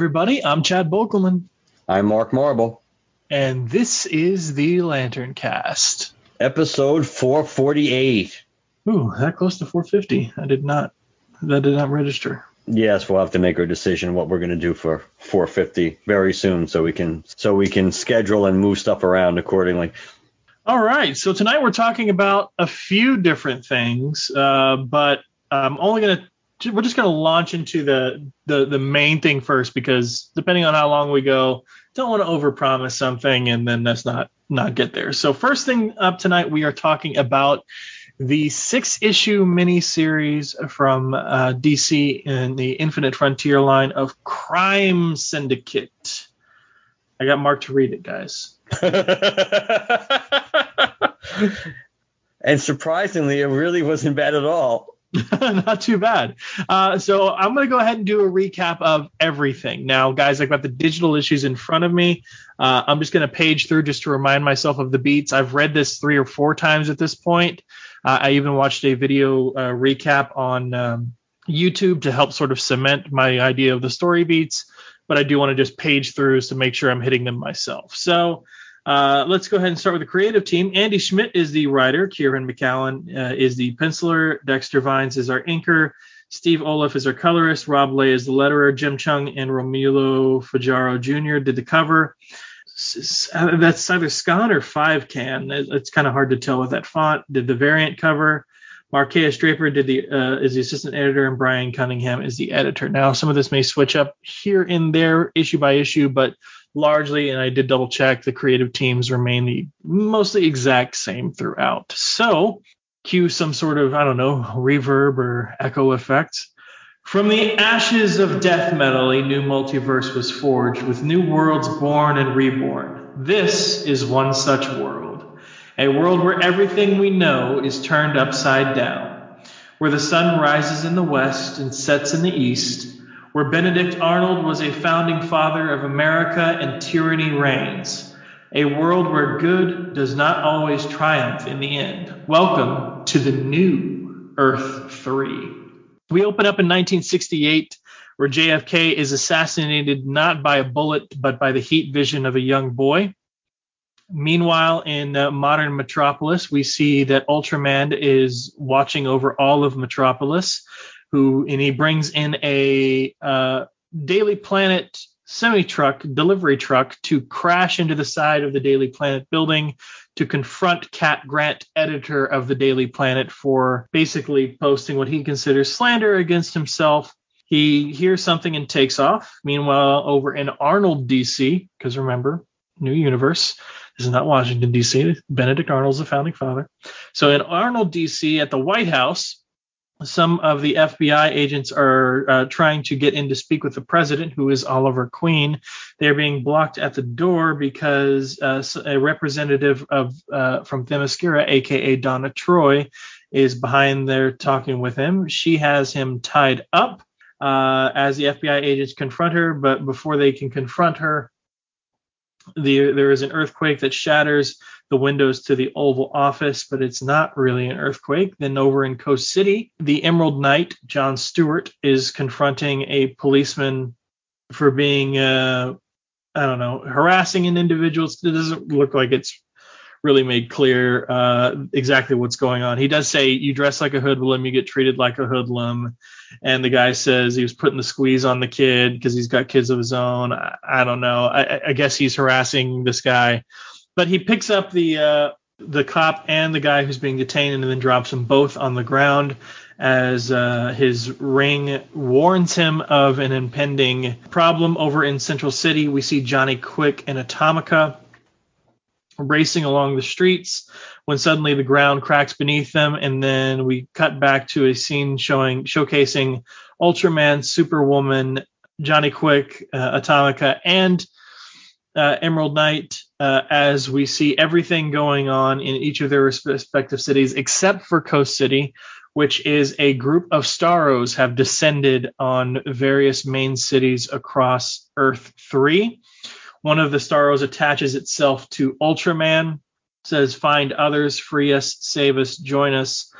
everybody. I'm Chad Bokelman, I'm Mark Marble. and this is the Lantern Cast. Episode 448. Ooh, that close to 450. I did not. That did not register. Yes, we'll have to make our decision what we're going to do for 450 very soon so we can so we can schedule and move stuff around accordingly. All right. So tonight we're talking about a few different things, uh, but I'm only gonna. We're just gonna launch into the, the the main thing first because depending on how long we go, don't want to overpromise something and then that's not not get there. So first thing up tonight, we are talking about the six issue miniseries from uh, DC in the Infinite Frontier line of Crime Syndicate. I got Mark to read it, guys. and surprisingly, it really wasn't bad at all. Not too bad. Uh, so I'm going to go ahead and do a recap of everything. Now, guys, I've got the digital issues in front of me. Uh, I'm just going to page through just to remind myself of the beats. I've read this three or four times at this point. Uh, I even watched a video uh, recap on um, YouTube to help sort of cement my idea of the story beats. But I do want to just page through to make sure I'm hitting them myself. So uh, let's go ahead and start with the creative team. Andy Schmidt is the writer. Kieran McCallan uh, is the penciler. Dexter Vines is our inker. Steve Oliff is our colorist. Rob Lay is the letterer. Jim Cheung and Romulo Fajardo Jr. did the cover. Uh, That's either Scott or Five Can. It's kind of hard to tell with that font. Did the variant cover. Marquis Draper did the uh, is the assistant editor, and Brian Cunningham is the editor. Now, some of this may switch up here and there, issue by issue, but largely, and I did double check, the creative teams remain the mostly exact same throughout. So, cue some sort of, I don't know, reverb or echo effect. From the ashes of death metal, a new multiverse was forged, with new worlds born and reborn. This is one such world. A world where everything we know is turned upside down, where the sun rises in the west and sets in the east, where Benedict Arnold was a founding father of America and tyranny reigns, a world where good does not always triumph in the end. Welcome to the new Earth 3. We open up in 1968, where JFK is assassinated not by a bullet, but by the heat vision of a young boy. Meanwhile, in uh, modern Metropolis, we see that Ultraman is watching over all of Metropolis, who and he brings in a uh, Daily Planet semi truck delivery truck to crash into the side of the Daily Planet building to confront Cat Grant, editor of the Daily Planet, for basically posting what he considers slander against himself. He hears something and takes off. Meanwhile, over in Arnold, DC, because remember, new universe. This is not Washington, D.C. Benedict Arnold's the founding father. So in Arnold, D.C., at the White House, some of the FBI agents are uh, trying to get in to speak with the president, who is Oliver Queen. They're being blocked at the door because uh, a representative of uh, from Themyscira, aka Donna Troy, is behind there talking with him. She has him tied up uh, as the FBI agents confront her, but before they can confront her, the, there is an earthquake that shatters the windows to the Oval Office, but it's not really an earthquake. Then over in Coast City, the Emerald Knight, John Stewart, is confronting a policeman for being, uh, I don't know, harassing an individual. It doesn't look like it's really made clear uh, exactly what's going on. He does say, "You dress like a hoodlum, you get treated like a hoodlum." And the guy says he was putting the squeeze on the kid because he's got kids of his own. I, I don't know. I, I guess he's harassing this guy. But he picks up the uh, the cop and the guy who's being detained and then drops them both on the ground as uh, his ring warns him of an impending problem over in Central City. We see Johnny Quick and Atomica racing along the streets when suddenly the ground cracks beneath them and then we cut back to a scene showing showcasing Ultraman, Superwoman, Johnny Quick, uh, Atomica, and uh, Emerald Knight uh, as we see everything going on in each of their respective cities, except for Coast City, which is a group of Starros have descended on various main cities across Earth 3. One of the Starros attaches itself to Ultraman, says, Find others, free us, save us, join us.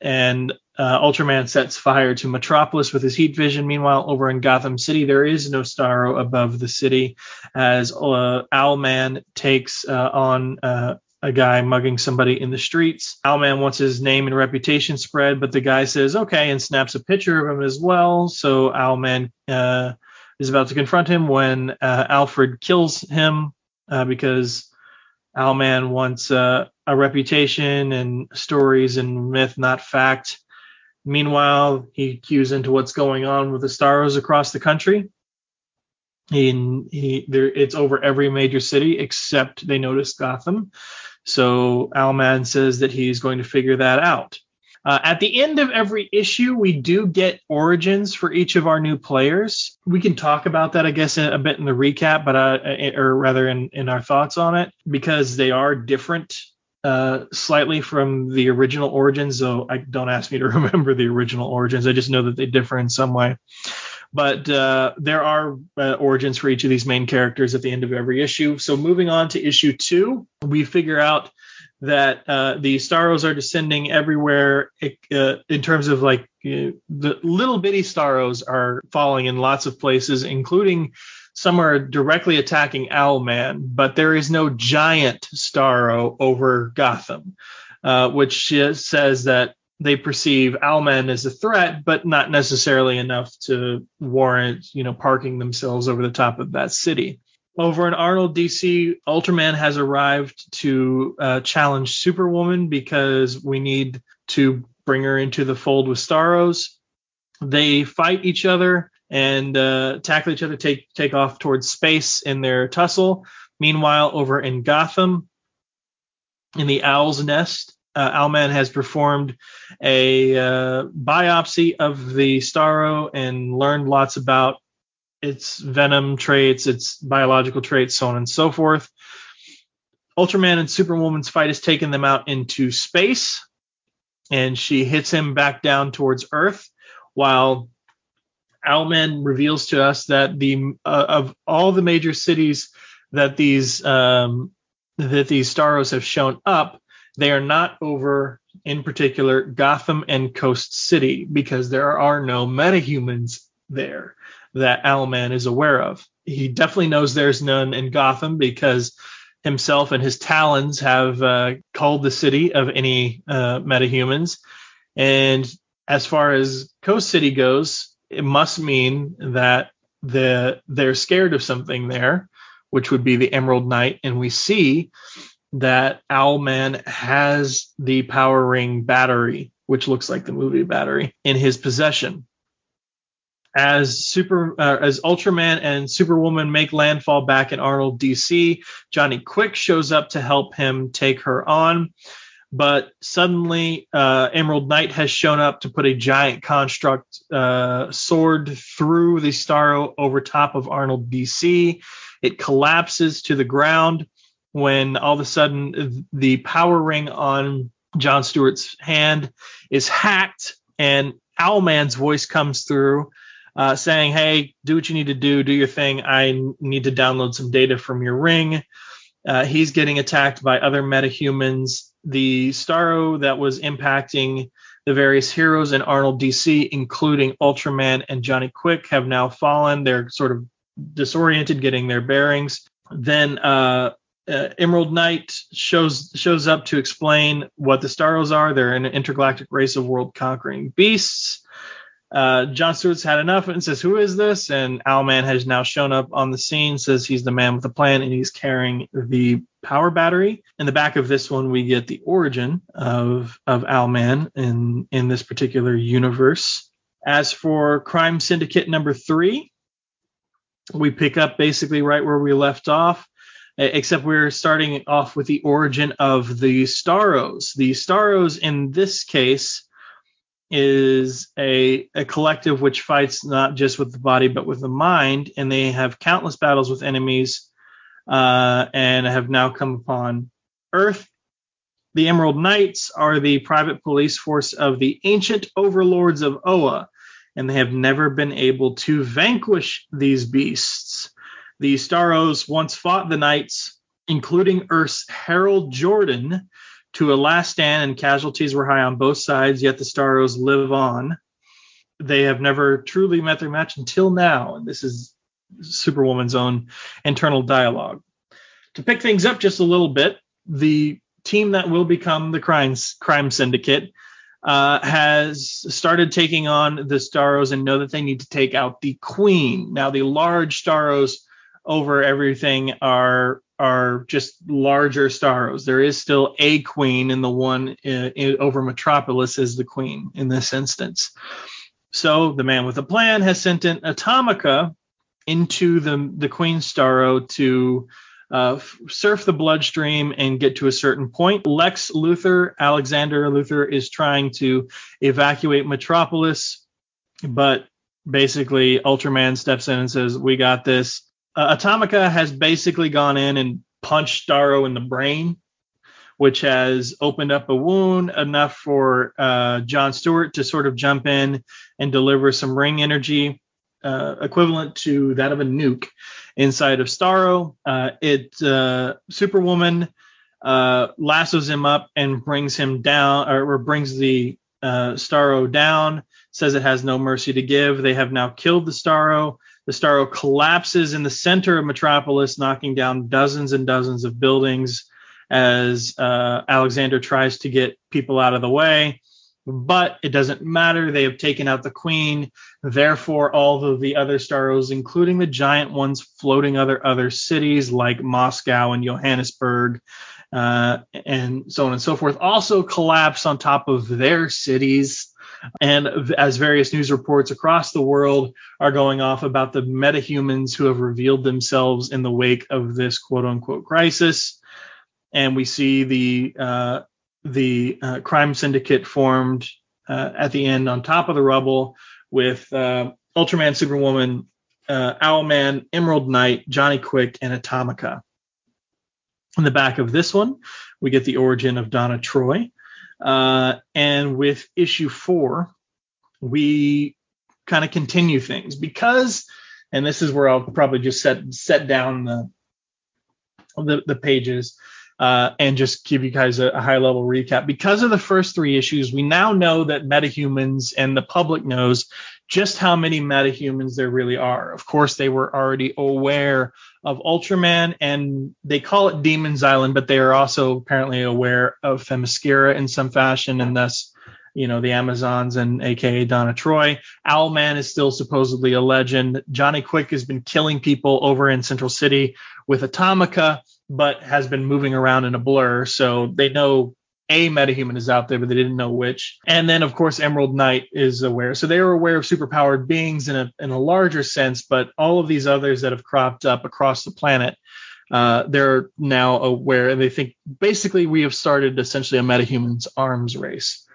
And uh, Ultraman sets fire to Metropolis with his heat vision. Meanwhile, over in Gotham City, there is no Starro above the city as uh, Owlman takes uh, on uh, a guy mugging somebody in the streets. Owlman wants his name and reputation spread, but the guy says okay and snaps a picture of him as well. So Owlman uh, is about to confront him when uh, Alfred kills him because Owlman wants a reputation and stories and myth, not fact. Meanwhile, he cues into what's going on with the Starros across the country. He, he, there, it's over every major city except they noticed Gotham. So Owlman says that he's going to figure that out. Uh, at the end of every issue, we do get origins for each of our new players. We can talk about that, I guess, a, a bit in the recap, but uh, or rather in, in our thoughts on it, because they are different uh, slightly from the original origins. So I don't ask me to remember the original origins. I just know that they differ in some way. But uh, there are uh, origins for each of these main characters at the end of every issue. So moving on to issue two, we figure out that uh, the Starros are descending everywhere uh, in terms of like the little bitty Starros are falling in lots of places, including some are directly attacking Owlman, but there is no giant Starro over Gotham, uh, which says that they perceive Owlman as a threat, but not necessarily enough to warrant, you know, parking themselves over the top of that city. Over in Arnold DC, Ultraman has arrived to uh, challenge Superwoman because we need to bring her into the fold with Starros. They fight each other and uh, tackle each other, take take off towards space in their tussle. Meanwhile, over in Gotham, in the Owl's Nest, uh, Owlman has performed a uh, biopsy of the Starro and learned lots about its venom traits, its biological traits, so on and so forth. Ultraman and Superwoman's fight has taken them out into space, and she hits him back down towards Earth, while Owlman reveals to us that the uh, of all the major cities that these um, that these Starros have shown up, they are not over in particular Gotham and Coast City because there are no metahumans there that Owlman is aware of. He definitely knows there's none in Gotham because himself and his talons have uh, called the city of any uh, metahumans. And as far as Coast City goes, it must mean that the they're scared of something there, which would be the Emerald Knight, and we see that Owlman has the Power Ring battery, which looks like the movie battery, in his possession. As super uh, as Ultraman and Superwoman make landfall back in Arnold DC, Johnny Quick shows up to help him take her on but suddenly uh, Emerald Knight has shown up to put a giant construct uh, sword through the Starro over top of Arnold DC. It collapses to the ground when all of a sudden the power ring on John Stewart's hand is hacked and Owlman's voice comes through. Uh, saying, "Hey, do what you need to do. Do your thing. I need to download some data from your ring." Uh, he's getting attacked by other metahumans the Starro that was impacting the various heroes in Arnold DC, including Ultraman and Johnny Quick, have now fallen. They're sort of disoriented, getting their bearings. Then uh, uh, Emerald Knight shows shows up to explain what the Starros are. They're an intergalactic race of world conquering beasts. Uh, John Stewart's had enough and says, "Who is this?" And Owlman has now shown up on the scene, says he's the man with the plan, and he's carrying the power battery. In the back of this one, we get the origin of of Owlman in in this particular universe. As for Crime Syndicate number three, we pick up basically right where we left off except we're starting off with the origin of the Starros. The Starros in this case is a, a collective which fights not just with the body but with the mind, and they have countless battles with enemies uh, and have now come upon Earth. The Emerald Knights are the private police force of the ancient overlords of Oa, and they have never been able to vanquish these beasts. The Starros once fought the Knights, including Earth's Harold Jordan, to a last stand, and casualties were high on both sides, yet the Starros live on. They have never truly met their match until now, and this is Superwoman's own internal dialogue. To pick things up just a little bit, the team that will become the crime, crime syndicate uh, has started taking on the Starros and know that they need to take out the Queen. Now, the large Starros over everything are are just larger Starros. There is still a queen, and the one in, in, over Metropolis is the queen in this instance. So the man with a plan has sent an Atomica into the the Queen Starro to uh, surf the bloodstream and get to a certain point. Lex Luthor, Alexander Luthor, is trying to evacuate Metropolis, but basically Ultraman steps in and says, "We got this." Uh, Atomica has basically gone in and punched Starro in the brain, which has opened up a wound enough for uh, John Stewart to sort of jump in and deliver some ring energy uh, equivalent to that of a nuke inside of Starro. Uh, it uh, Superwoman uh, lassos him up and brings him down, or, or brings the Starro down. Says it has no mercy to give. They have now killed the Starro. The Starro collapses in the center of Metropolis, knocking down dozens and dozens of buildings as uh, Alexander tries to get people out of the way. But it doesn't matter. They have taken out the queen. Therefore, all of the other Starros, including the giant ones floating other other cities like Moscow and Johannesburg, uh, and so on and so forth, also collapse on top of their cities. And as various news reports across the world are going off about the metahumans who have revealed themselves in the wake of this quote unquote crisis. And we see the uh, the uh, crime syndicate formed uh, at the end on top of the rubble with uh, Ultraman, Superwoman, uh, Owlman, Emerald Knight, Johnny Quick, and Atomica. In the back of this one, we get the origin of Donna Troy. Uh, and with issue four, we kind of continue things because, and this is where I'll probably just set set down the the, the pages uh, and just give you guys a, a, high level recap. Because of the first three issues, we now know that metahumans and the public knows just how many metahumans there really are. Of course, they were already aware of Ultraman, and they call it Demon's Island, but they are also apparently aware of Themyscira in some fashion, and thus, you know, the Amazons and AKA Donna Troy. Owlman is still supposedly a legend. Johnny Quick has been killing people over in Central City with Atomica, but has been moving around in a blur, so they know a metahuman is out there, but they didn't know which. And then, of course, Emerald Knight is aware. So they are aware of superpowered beings in a in a larger sense, but all of these others that have cropped up across the planet, uh, they're now aware, and they think basically we have started essentially a metahuman's arms race.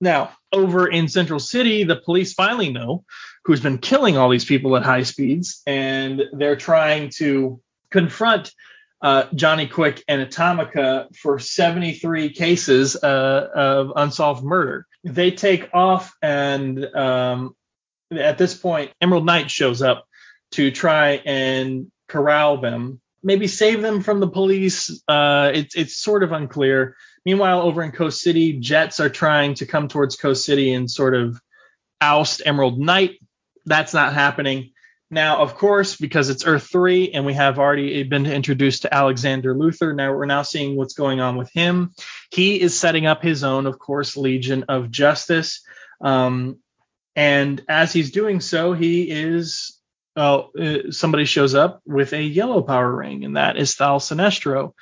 Now, over in Central City, the police finally know who's been killing all these people at high speeds, and they're trying to confront uh, Johnny Quick and Atomica for 73 cases uh, of unsolved murder. They take off, and um, at this point, Emerald Knight shows up to try and corral them, maybe save them from the police. Uh, it's it's sort of unclear. Meanwhile, over in Coast City, jets are trying to come towards Coast City and sort of oust Emerald Knight. That's not happening. Now, of course, because it's Earth 3 and we have already been introduced to Alexander Luthor, now we're now seeing what's going on with him. He is setting up his own, of course, Legion of Justice. Um, And as he's doing so, he is uh, somebody shows up with a yellow power ring, and that is Thal Sinestro.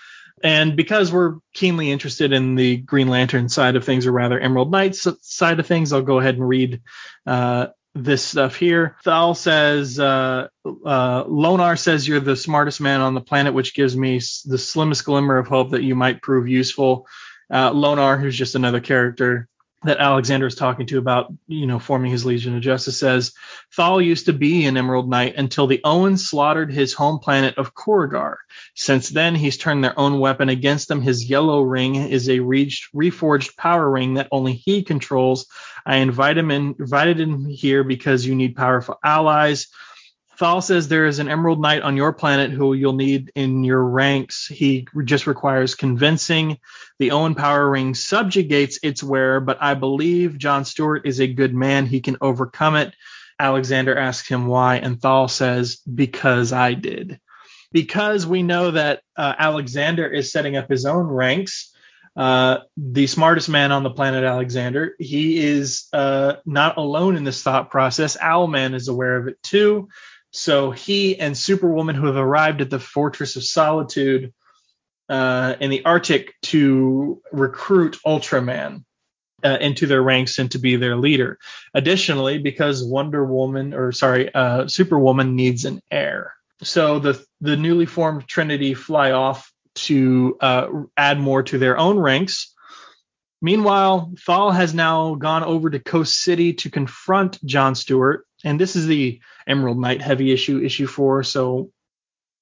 And because we're keenly interested in the Green Lantern side of things, or rather Emerald Knights side of things, I'll go ahead and read uh, this stuff here. Thal says, uh, uh, Lonar says you're the smartest man on the planet, which gives me the slimmest glimmer of hope that you might prove useful. Uh, Lonar, who's just another character that Alexander is talking to about, you know, forming his Legion of Justice says, Thal used to be an Emerald Knight until the Oans slaughtered his home planet of Korugar. Since then, he's turned their own weapon against them. His yellow ring is a reached, reforged power ring that only he controls. I invite him in, invited him here because you need powerful allies. Thal says there is an Emerald Knight on your planet who you'll need in your ranks. He just requires convincing. The Oan Power Ring subjugates its wearer, but I believe John Stewart is a good man. He can overcome it. Alexander asks him why, and Thal says, Because I did. Because we know that uh, Alexander is setting up his own ranks. Uh, the smartest man on the planet, Alexander, he is uh, not alone in this thought process. Owlman is aware of it too. So he and Superwoman, who have arrived at the Fortress of Solitude uh, in the Arctic to recruit Ultraman uh, into their ranks and to be their leader. Additionally, because Wonder Woman, or sorry, uh, Superwoman needs an heir. So the the newly formed Trinity fly off to uh, add more to their own ranks. Meanwhile, Thal has now gone over to Coast City to confront John Stewart and this is the Emerald Knight heavy issue, issue four. So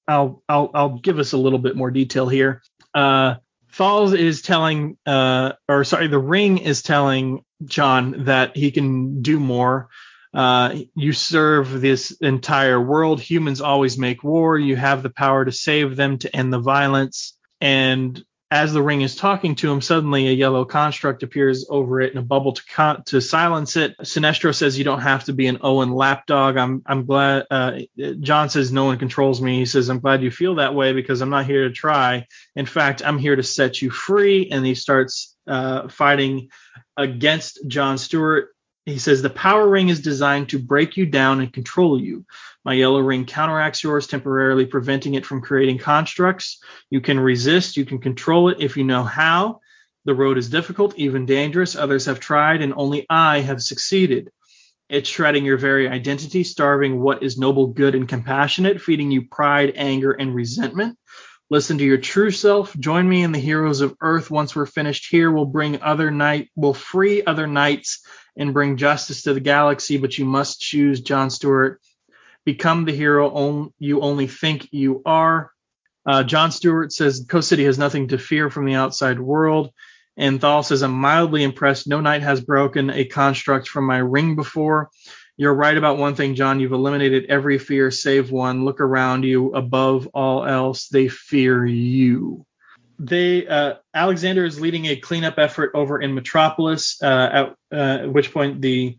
I'll I'll I'll give us a little bit more detail here. Uh, Falls is telling, uh, or sorry, the Ring is telling John that he can do more. Uh, you serve this entire world. Humans always make war. You have the power to save them, to end the violence. And as the ring is talking to him, suddenly a yellow construct appears over it in a bubble to con- to silence it. Sinestro says you don't have to be an Oan lapdog. I'm I'm glad. Uh, John says no one controls me. He says I'm glad you feel that way because I'm not here to try. In fact, I'm here to set you free. And he starts uh, fighting against John Stewart. He says the power ring is designed to break you down and control you. My yellow ring counteracts yours, temporarily preventing it from creating constructs. You can resist, you can control it if you know how. The road is difficult, even dangerous. Others have tried, and only I have succeeded. It's shredding your very identity, starving what is noble, good, and compassionate, feeding you pride, anger, and resentment. Listen to your true self. Join me in the heroes of Earth. Once we're finished here, we'll bring other night, we'll free other knights and bring justice to the galaxy. But you must choose John Stewart become the hero you only think you are. Uh, John Stewart says Coast City has nothing to fear from the outside world. And Thal says, I'm mildly impressed. No knight has broken a construct from my ring before. You're right about one thing, John. You've eliminated every fear save one. Look around you. Above all else, they fear you. They uh, Alexander is leading a cleanup effort over in Metropolis. Uh, at, uh, at, which point the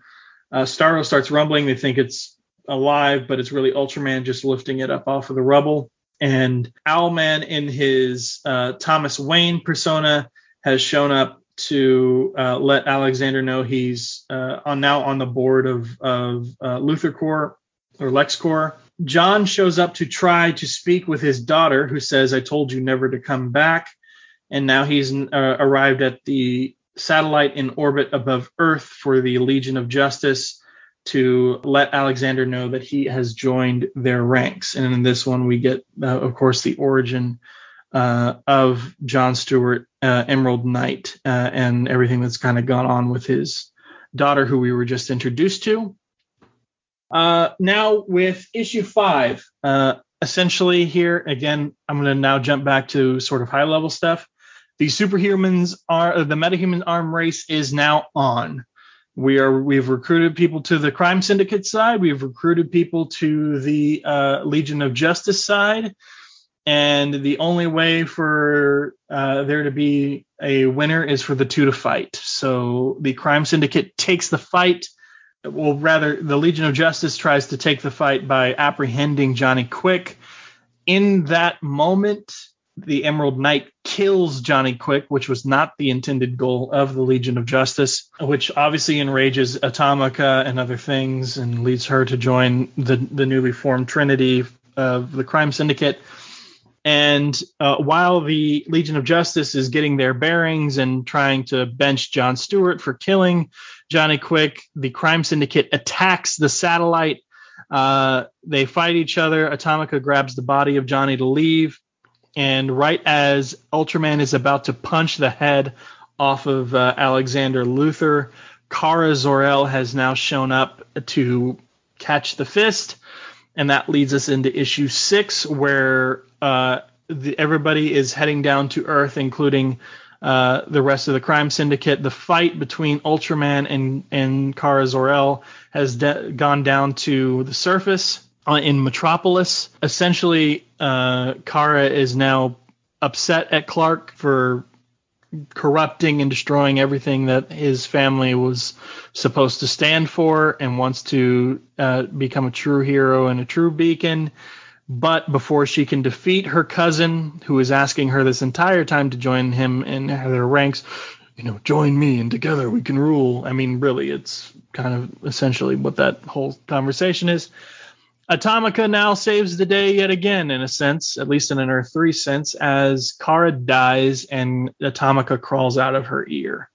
uh, Starro starts rumbling. They think it's alive, but it's really Ultraman just lifting it up off of the rubble. And Owlman, in his uh, Thomas Wayne persona, has shown up to uh, let Alexander know he's uh, on now on the board of, of uh, LuthorCorp or LexCorp. John shows up to try to speak with his daughter, who says, "I told you never to come back." And now he's uh, arrived at the satellite in orbit above Earth for the Legion of Justice to let Alexander know that he has joined their ranks. And in this one, we get, uh, of course, the origin uh, of John Stewart, uh, Emerald Knight, uh, and everything that's kind of gone on with his daughter, who we were just introduced to. Uh, now, with issue five, uh, essentially here, again, I'm going to now jump back to sort of high level stuff. The superhumans are, the metahuman arm race is now on. We are we've recruited people to the crime syndicate side. We've recruited people to the uh, Legion of Justice side, and the only way for uh, there to be a winner is for the two to fight. So the crime syndicate takes the fight. Well, rather, the Legion of Justice tries to take the fight by apprehending Johnny Quick. In that moment, the Emerald Knight kills Johnny Quick, which was not the intended goal of the Legion of Justice, which obviously enrages Atomica and other things and leads her to join the, the newly formed Trinity of the Crime Syndicate. And uh, while the Legion of Justice is getting their bearings and trying to bench John Stewart for killing Johnny Quick, the Crime Syndicate attacks the satellite. Uh, they fight each other. Atomica grabs the body of Johnny to leave. And right as Ultraman is about to punch the head off of uh, Alexander Luthor, Kara Zor-El has now shown up to catch the fist. And that leads us into issue six, where uh, the, everybody is heading down to Earth, including uh, the rest of the crime syndicate. The fight between Ultraman and, and Kara Zor-El has de- gone down to the surface uh, in Metropolis. Essentially, uh, Kara is now upset at Clark for corrupting and destroying everything that his family was supposed to stand for and wants to uh, become a true hero and a true beacon. But before she can defeat her cousin, who is asking her this entire time to join him in their ranks, you know, join me and together we can rule. I mean, really, it's kind of essentially what that whole conversation is. Atomica now saves the day yet again, in a sense, at least in an Earth 3 sense, as Kara dies and Atomica crawls out of her ear.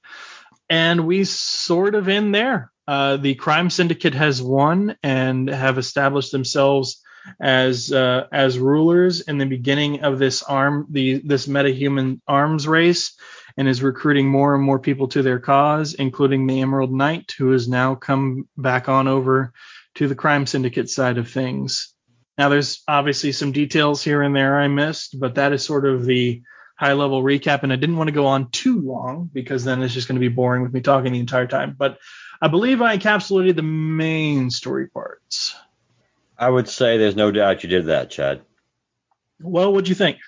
And we sort of end there. Uh, the crime syndicate has won and have established themselves as uh, as rulers in the beginning of this arm the this metahuman arms race and is recruiting more and more people to their cause including the emerald knight who has now come back on over to the crime syndicate side of things. Now, there's obviously some details here and there I missed, but that is sort of the high level recap. And I didn't want to go on too long because then it's just going to be boring with me talking the entire time. But I believe I encapsulated the main story parts. I would say there's no doubt you did that, Chad. Well, what'd you think?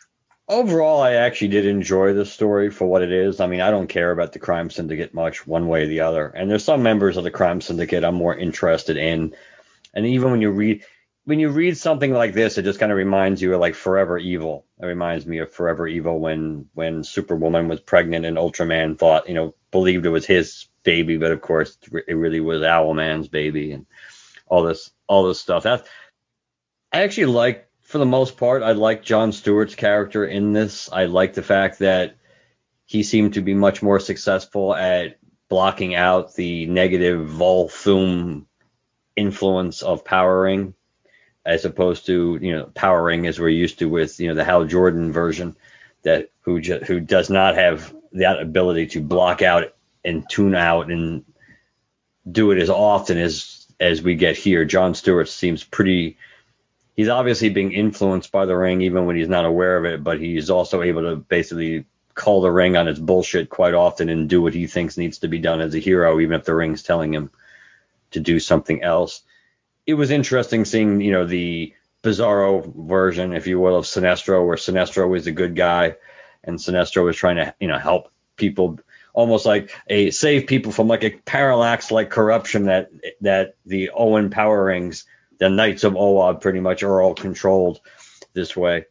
Overall, I actually did enjoy the story for what it is. I mean, I don't care about the crime syndicate much one way or the other. And there's some members of the crime syndicate I'm more interested in and even when you read when you read something like this, it just kind of reminds you of like Forever Evil. It reminds me of Forever Evil when when Superwoman was pregnant and Ultraman thought, you know, believed it was his baby, but of course it really was Owlman's baby and all this all this stuff. That I actually like for the most part, I like John Stewart's character in this. I like the fact that he seemed to be much more successful at blocking out the negative Volthoom influence of power ring as opposed to you know power ring as we're used to with you know the Hal Jordan version that who who does not have that ability to block out and tune out and do it as often as as we get here. John Stewart seems pretty he's obviously being influenced by the ring even when he's not aware of it, but he's also able to basically call the ring on its bullshit quite often and do what he thinks needs to be done as a hero, even if the ring's telling him to do something else. It was interesting seeing, you know, the Bizarro version, if you will, of Sinestro, where Sinestro was a good guy and Sinestro was trying to, you know, help people almost like a save people from like a parallax like corruption that that the Oan power rings, the Knights of Owab pretty much are all controlled this way.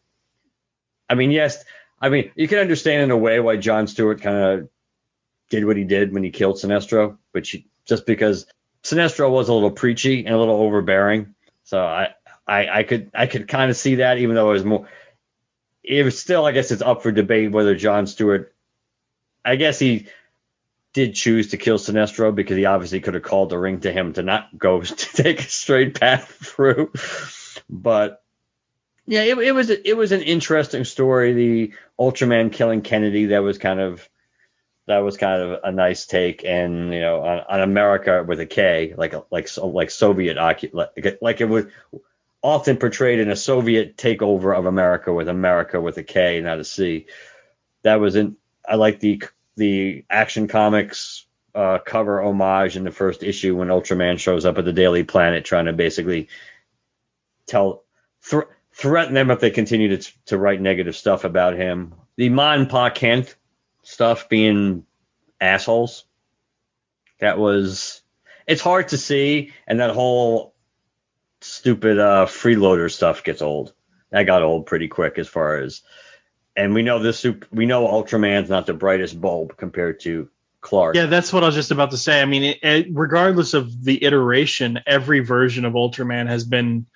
I mean, yes, I mean you can understand in a way why John Stewart kind of did what he did when he killed Sinestro, which just because Sinestro was a little preachy and a little overbearing. So I, I, I could I could kind of see that, even though it was more. It was still, I guess, it's up for debate whether John Stewart. I guess he did choose to kill Sinestro because he obviously could have called the ring to him to not go to take a straight path through. But yeah, it, it was it was an interesting story. The Ultraman killing Kennedy that was kind of that was kind of a nice take, and you know, on, on America with a K, like like like Soviet like, like it was often portrayed in a Soviet takeover of America with America with a K, not a C. That was in. I like the the Action Comics uh, cover homage in the first issue when Ultraman shows up at the Daily Planet, trying to basically tell th- threaten them if they continue to to write negative stuff about him. The Man Pa Kent stuff being assholes. That was it's hard to see, and that whole stupid uh, freeloader stuff gets old. That got old pretty quick as far as and we know this we know Ultraman's not the brightest bulb compared to Clark. Yeah, that's what I was just about to say. I mean, it, it, regardless of the iteration, every version of Ultraman has been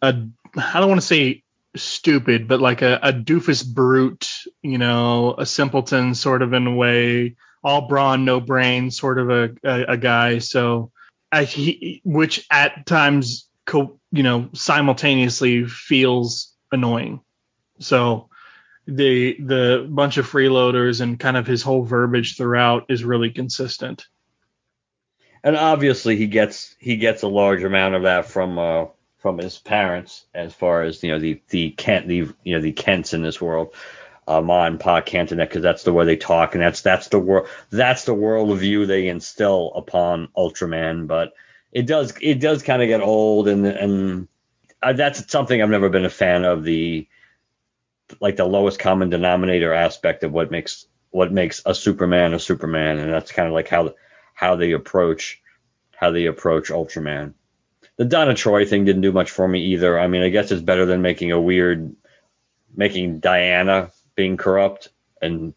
a I don't want to say stupid, but like a, a doofus brute, you know, a simpleton sort of in a way, all brawn, no brain, sort of a, a, a guy. So, I, he, which at times, co, you know, simultaneously feels annoying. So, the the bunch of freeloaders and kind of his whole verbiage throughout is really consistent. And obviously, he gets he gets a large amount of that from uh, from his parents, as far as you know the the Kent the you know the Kents in this world, uh, Ma and Pa Cantonet, because that's the way they talk, and that's that's the world that's the world view they instill upon Ultraman. But it does it does kind of get old, and and uh, that's something I've never been a fan of the like the lowest common denominator aspect of what makes what makes a Superman a Superman, and that's kind of like how how they approach how they approach Ultraman. The Donna Troy thing didn't do much for me either. I mean, I guess it's better than making a weird making Diana being corrupt and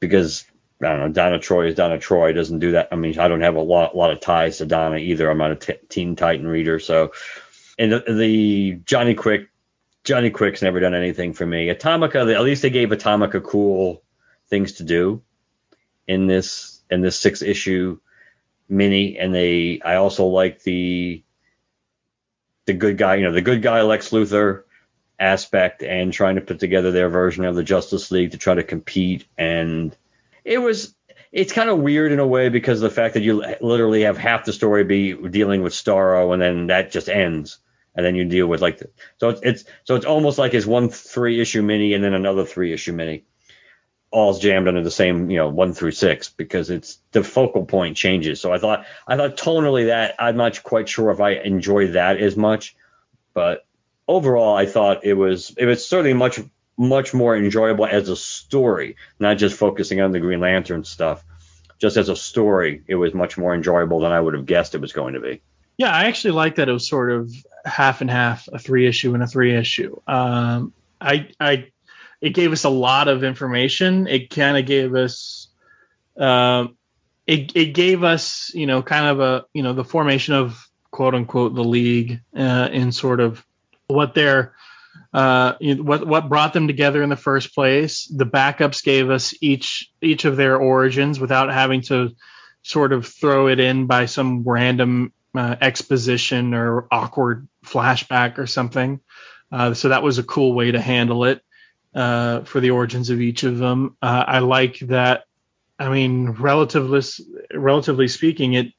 because I don't know, Donna Troy is Donna Troy doesn't do that. I mean, I don't have a lot, lot of ties to Donna either. I'm not a t- Teen Titan reader, so and the, the Johnny Quick Johnny Quick's never done anything for me. Atomica, at least they gave Atomica cool things to do in this in this six issue mini, and they I also like the the good guy, you know, the good guy Lex Luthor aspect and trying to put together their version of the Justice League to try to compete. And it was it's kind of weird in a way because of the fact that you literally have half the story be dealing with Starro and then that just ends and then you deal with like the, so it's, it's so it's almost like his one three issue mini and then another three issue mini all's jammed under the same you know one through six because it's the focal point changes. So i thought i thought tonally that i'm not quite sure if i enjoy that as much but overall i thought it was it was certainly much much more enjoyable as a story not just focusing on the green lantern stuff. Just as a story it was much more enjoyable than i would have guessed it was going to be. Yeah, I actually like that it was sort of half and half, a three issue and a three issue. Um, I, I, it gave us a lot of information. It kind of gave us, uh, it, it gave us, you know, kind of a, you know, the formation of quote unquote the league uh, in sort of what their, uh, what what brought them together in the first place. The backups gave us each each of their origins without having to sort of throw it in by some random uh, exposition or awkward flashback or something. Uh, so that was a cool way to handle it uh, for the origins of each of them. Uh, I like that. I mean, relatively relatively speaking, it.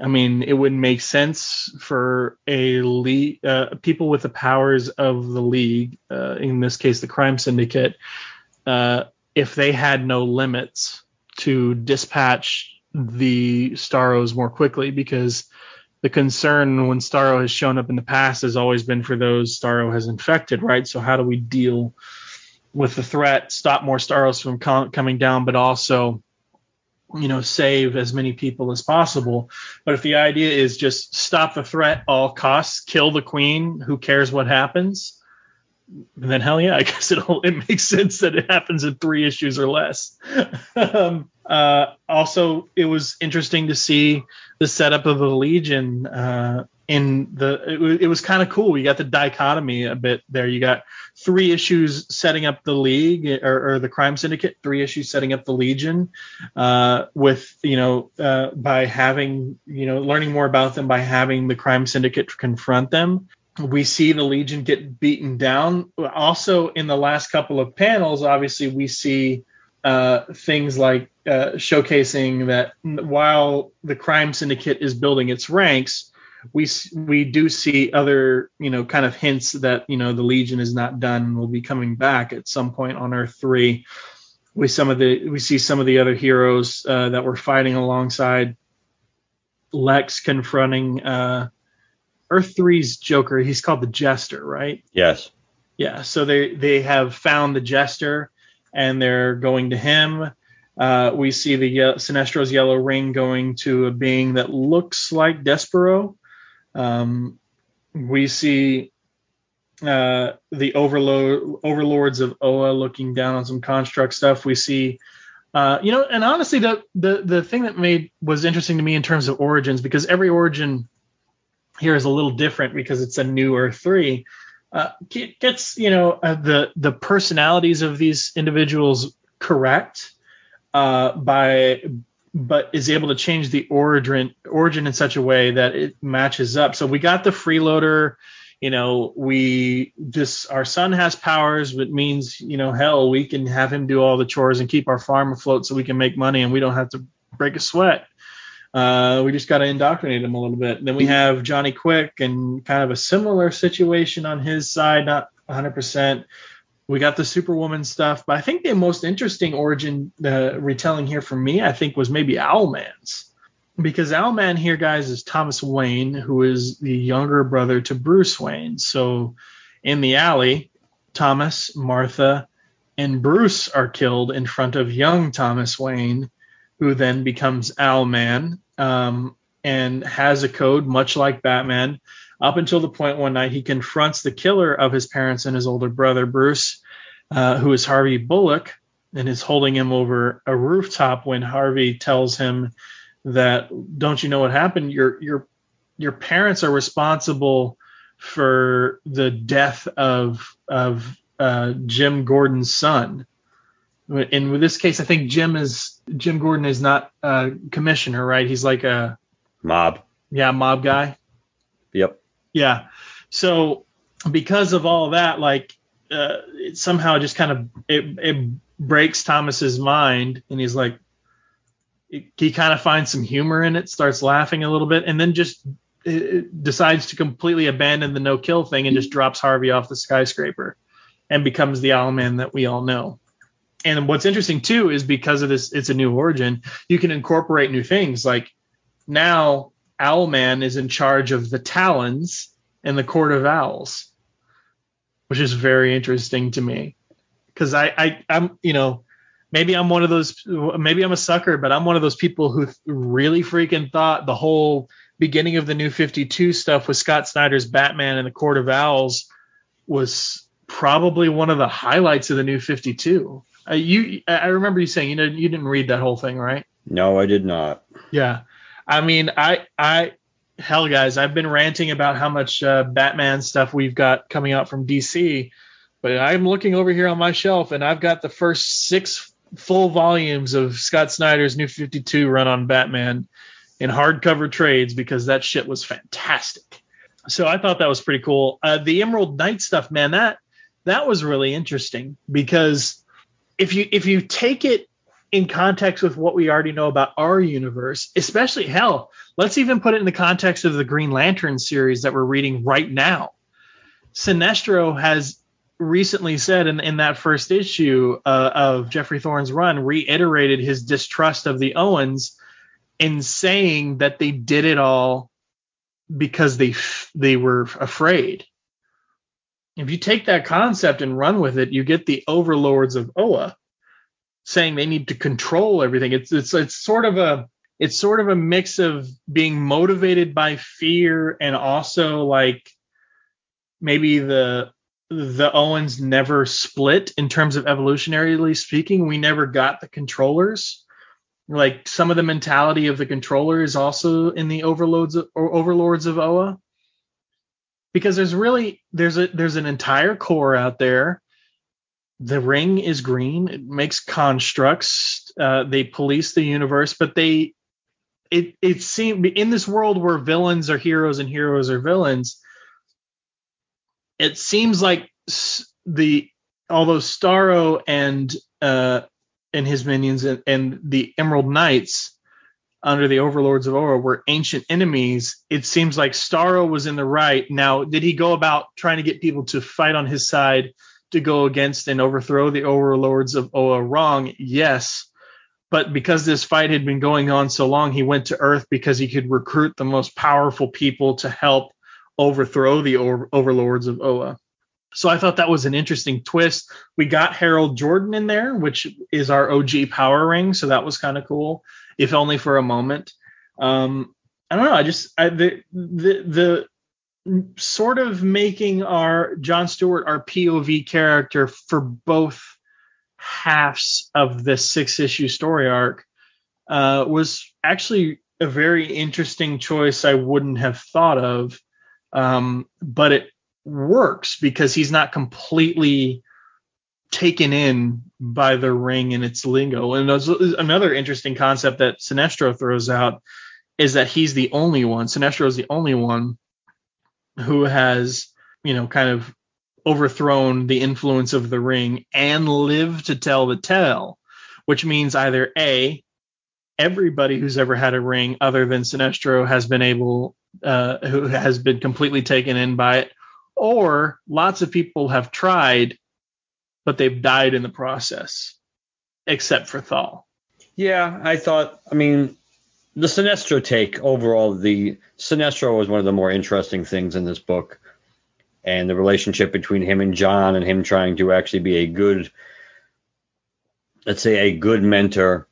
I mean, it would make sense for a league, uh, people with the powers of the league, uh, in this case, the crime syndicate, if they had no limits to dispatch the Starros more quickly because the concern when Starro has shown up in the past has always been for those Starro has infected, right? So how do we deal with the threat, stop more Starros from com- coming down, but also, you know, save as many people as possible? But if the idea is just stop the threat all costs, kill the queen, who cares what happens? Then hell yeah, I guess it it makes sense that it happens in three issues or less. um, uh, also, it was interesting to see the setup of the Legion uh, in the. It, it was kind of cool. You got the dichotomy a bit there. You got three issues setting up the League or, or the Crime Syndicate, three issues setting up the Legion, uh, with you know uh, by having you know learning more about them by having the Crime Syndicate confront them we see the Legion get beaten down. Also, in the last couple of panels, obviously, we see uh, things like uh, showcasing that while the crime syndicate is building its ranks, we we do see other you know kind of hints that you know the Legion is not done and will be coming back at some point on Earth three. We some of the we see some of the other heroes uh, that were fighting alongside Lex confronting uh, Earth 3's Joker. He's called the Jester, right? Yes. Yeah. So they they have found the Jester and they're going to him. Uh, we see the uh, Sinestro's yellow ring going to a being that looks like Despero. Um, we see uh, the overload overlords of Oa looking down on some construct stuff. We see, uh, you know, and honestly, the the the thing that made was interesting to me in terms of origins because every origin here is a little different because it's a new Earth three. Uh, gets you know uh, the the personalities of these individuals correct uh, by but is able to change the origin origin in such a way that it matches up. So we got the freeloader you know, we just our son has powers, but means you know, hell, we can have him do all the chores and keep our farm afloat so we can make money and we don't have to break a sweat. Uh, we just got to indoctrinate him a little bit. And then we have Johnny Quick and kind of a similar situation on his side, not 100%. We got the Superwoman stuff, but I think the most interesting origin uh, retelling here for me, I think, was maybe Owlman's because Owlman here, guys, is Thomas Wayne, who is the younger brother to Bruce Wayne. So in the alley, Thomas, Martha, and Bruce are killed in front of young Thomas Wayne, who then becomes Owlman um, and has a code much like Batman. Up until the point one night he confronts the killer of his parents and his older brother Bruce, uh, who is Harvey Bullock, and is holding him over a rooftop when Harvey tells him that don't you know what happened? Your your your parents are responsible for the death of of uh, Jim Gordon's son. In this case, I think Jim is Jim Gordon is not a commissioner, right? He's like a mob. Yeah, mob guy. Yep. Yeah. So because of all that, like uh, it somehow just kind of it, it breaks Thomas's mind, and he's like, he kind of finds some humor in it, starts laughing a little bit, and then just decides to completely abandon the no kill thing and just drops Harvey off the skyscraper and becomes the Owlman that we all know. And what's interesting too is because of this, it's a new origin, you can incorporate new things. Like now, Owlman is in charge of the Talons and the Court of Owls, which is very interesting to me. Because I, I, I'm, you know, maybe I'm one of those maybe I'm a sucker, but I'm one of those people who really freaking thought the whole beginning of the new 52 stuff with Scott Snyder's Batman and the Court of Owls was probably one of the highlights of the new 52. Uh, you I remember you saying you know you didn't read that whole thing, right? No, I did not. Yeah. I mean, I I hell guys, I've been ranting about how much uh, Batman stuff we've got coming out from DC, but I'm looking over here on my shelf and I've got the first 6 full volumes of Scott Snyder's New 52 run on Batman in hardcover trades because that shit was fantastic. So I thought that was pretty cool. Uh, the Emerald Knight stuff, man, that that was really interesting because if you if you take it in context with what we already know about our universe, especially hell, let's even put it in the context of the Green Lantern series that we're reading right now. Sinestro has recently said in, in that first issue uh, of Geoffrey Thorne's run, reiterated his distrust of the Oans in saying that they did it all because they they were afraid. If you take that concept and run with it, you get the overlords of Oa saying they need to control everything. It's it's it's sort of a it's sort of a mix of being motivated by fear and also like maybe the the Oans never split in terms of evolutionarily speaking. We never got the controllers. Like some of the mentality of the controller is also in the overloads of, or overlords of Oa. Because there's really there's a there's an entire corps out there. The ring is green. It makes constructs. Uh, they police the universe, but they it it seems in this world where villains are heroes and heroes are villains it seems like the although Starro and uh, and his minions and, and, the Emerald Knights under the Overlords of Oa were ancient enemies, it seems like Starro was in the right. Now, did he go about trying to get people to fight on his side to go against and overthrow the Overlords of Oa wrong? Yes. But because this fight had been going on so long, he went to Earth because he could recruit the most powerful people to help overthrow the over- overlords of Oa. So I thought that was an interesting twist. We got Harold Jordan in there, which is our OG power ring, so that was kind of cool, if only for a moment. Um, I don't know. I just I, the the the sort of making our John Stewart our POV character for both halves of this six issue story arc uh, was actually a very interesting choice I wouldn't have thought of. Um, but it works because he's not completely taken in by the ring and its lingo. And another interesting concept that Sinestro throws out is that he's the only one. Sinestro is the only one who has, you know, kind of overthrown the influence of the ring and lived to tell the tale, which means either A, everybody who's ever had a ring other than Sinestro has been able, uh, who has been completely taken in by it, or lots of people have tried, but they've died in the process, except for Thaal. Yeah, I thought, I mean, the Sinestro take overall, the Sinestro was one of the more interesting things in this book. And the relationship between him and John and him trying to actually be a good, let's say, a good mentor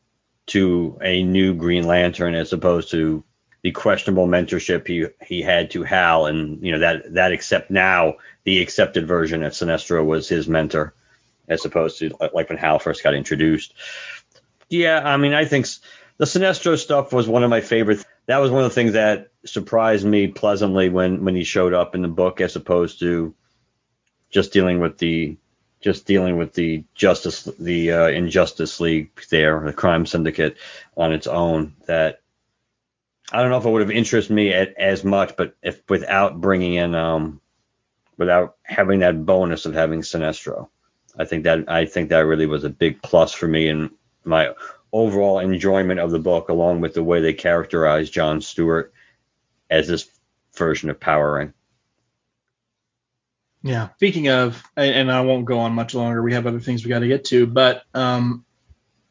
to a new Green Lantern as opposed to the questionable mentorship he he had to Hal, and you know that that except now the accepted version of Sinestro was his mentor, as opposed to like when Hal first got introduced. Yeah, I mean I think the Sinestro stuff was one of my favorites. That was one of the things that surprised me pleasantly when when he showed up in the book, as opposed to just dealing with the just dealing with the justice the uh, injustice league there the crime syndicate on its own that i don't know if it would have interested me at, as much but if without bringing in um without having that bonus of having sinestro i think that i think that really was a big plus for me and my overall enjoyment of the book along with the way they characterize john stewart as this version of power ring yeah. Speaking of, and I won't go on much longer. We have other things we got to get to, but um,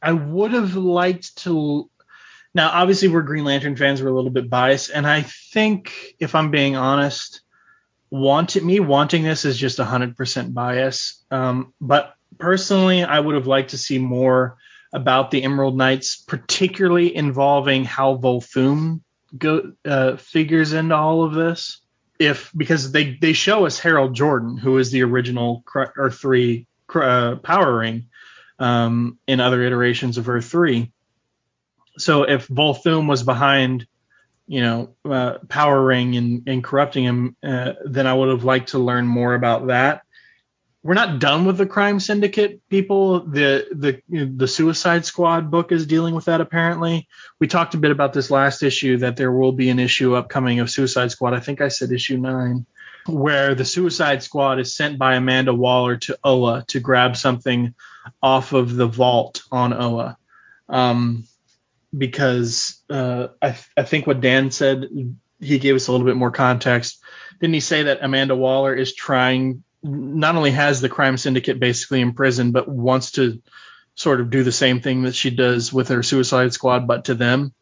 I would have liked to. Now, obviously, we're Green Lantern fans. We're a little bit biased, and I think, if I'm being honest, wanted me wanting this is just 100% bias. Um, but personally, I would have liked to see more about the Emerald Knights, particularly involving how Volthoom go uh, figures into all of this if because they they show us Harold Jordan, who is the original Earth three uh, Power Ring um, in other iterations of Earth three. So if Volthoom was behind, you know, uh, Power Ring and, and corrupting him, uh, then I would have liked to learn more about that we're not done with the crime syndicate people. The the the suicide squad book is dealing with that apparently. We talked a bit about this last issue that there will be an issue upcoming of suicide squad. I think i said issue 9 where the suicide squad is sent by amanda waller to oa to grab something off of the vault on oa um, because uh, I, I think what dan said he gave us a little bit more context. Didn't he say that amanda waller is trying not only has the crime syndicate basically in prison, but wants to sort of do the same thing that she does with her Suicide Squad, but to them.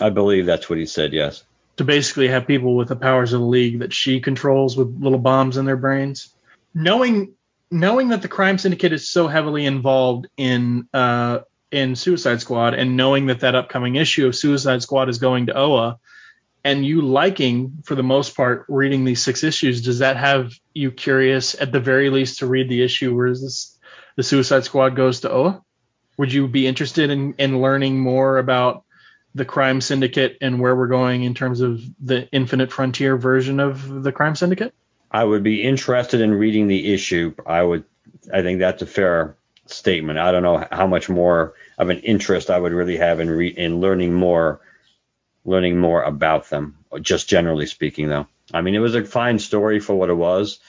I believe that's what he said. Yes. To basically have people with the powers of the league that she controls with little bombs in their brains. Knowing knowing that the crime syndicate is so heavily involved in uh, in Suicide Squad, and knowing that that upcoming issue of Suicide Squad is going to Oa, and you liking for the most part reading these six issues does that have you curious at the very least to read the issue where this the suicide squad goes to oa? Would you be interested in in learning more about the crime syndicate and where we're going in terms of the infinite frontier version of the crime syndicate? I would be interested in reading the issue. I would i think that's a fair statement. I don't know how much more of an interest i would really have in re- in learning more learning more about them, just generally speaking, though. I mean, it was a fine story for what it was,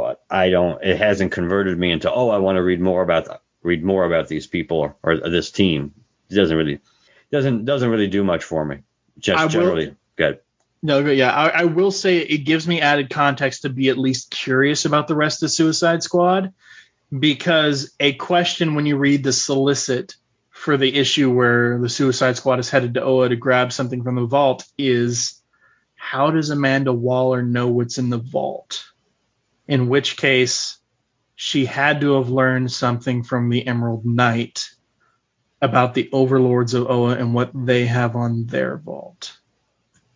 but I don't. It hasn't converted me into oh, I want to read more about read more about these people or, or this team. It doesn't really doesn't doesn't really do much for me. Just I generally will, good. No, yeah, I, I will say it gives me added context to be at least curious about the rest of Suicide Squad because a question when you read the solicit for the issue where the Suicide Squad is headed to Oa to grab something from the vault is how does Amanda Waller know what's in the vault? In which case, she had to have learned something from the Emerald Knight about the overlords of Oa and what they have on their vault.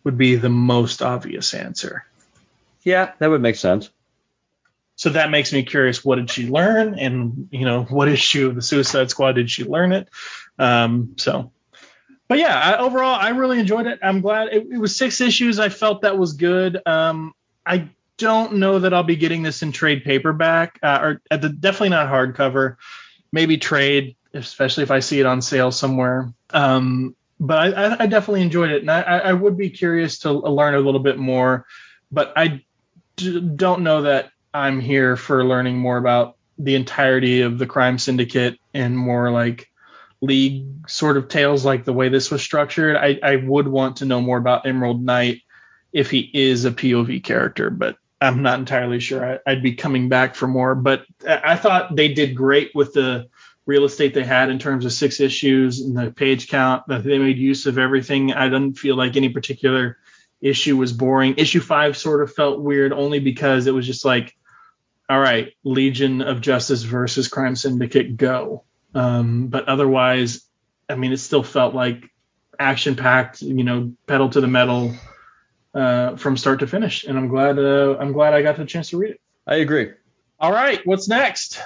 Would be the most obvious answer. Yeah, that would make sense. So that makes me curious. What did she learn? And you know, what issue of the Suicide Squad did she learn it? Um, so, but yeah, I, overall, I really enjoyed it. I'm glad it, it, was six issues. I felt that was good. Um, I don't know that I'll be getting this in trade paperback uh, or at the definitely not hardcover. Maybe trade, especially if I see it on sale somewhere. Um, but I, I, definitely enjoyed it, and I, I would be curious to learn a little bit more. But I d- don't know that I'm here for learning more about the entirety of the crime syndicate and more like league sort of tales like the way this was structured. I, I would want to know more about Emerald Knight if he is a POV character, but I'm not entirely sure. I, would be coming back for more. But I thought they did great with the real estate they had in terms of six issues and the page count that they made use of everything. I didn't feel like any particular issue was boring. Issue five sort of felt weird only because it was just like all right, Legion of Justice versus Crime Syndicate, go. Um, but otherwise, I mean, it still felt like action packed, you know, pedal to the metal uh, from start to finish. And I'm glad, uh, I'm glad I got the chance to read it. I agree. All right, what's next?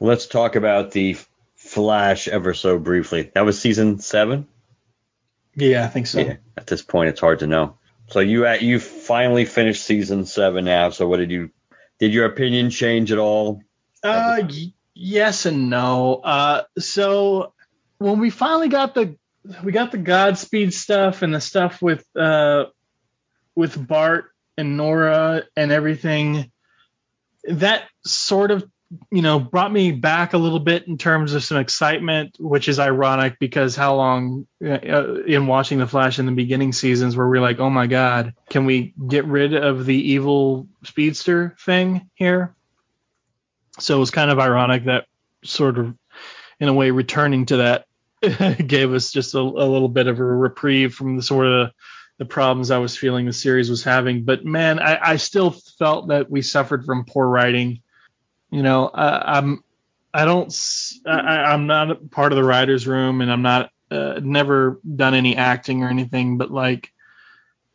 Let's talk about the Flash ever so briefly. That was season seven. Yeah, I think so. Yeah, at this point, it's hard to know. So you at you finally finished season seven now. So what did you did your opinion change at all? Uh, y- yes and no. Uh, so when we finally got the we got the Godspeed stuff and the stuff with uh with Bart and Nora and everything, that sort of you know brought me back a little bit in terms of some excitement, which is ironic because how long uh, in watching the Flash in the beginning seasons where we're like, oh my god, can we get rid of the evil speedster thing here? So it was kind of ironic that sort of in a way returning to that gave us just a, a, little bit of a reprieve from the sort of the problems I was feeling the series was having. But man, I, I still felt that we suffered from poor writing you know, I, I'm I don't I, am not part of the writers' room, and I'm not uh, never done any acting or anything, but like.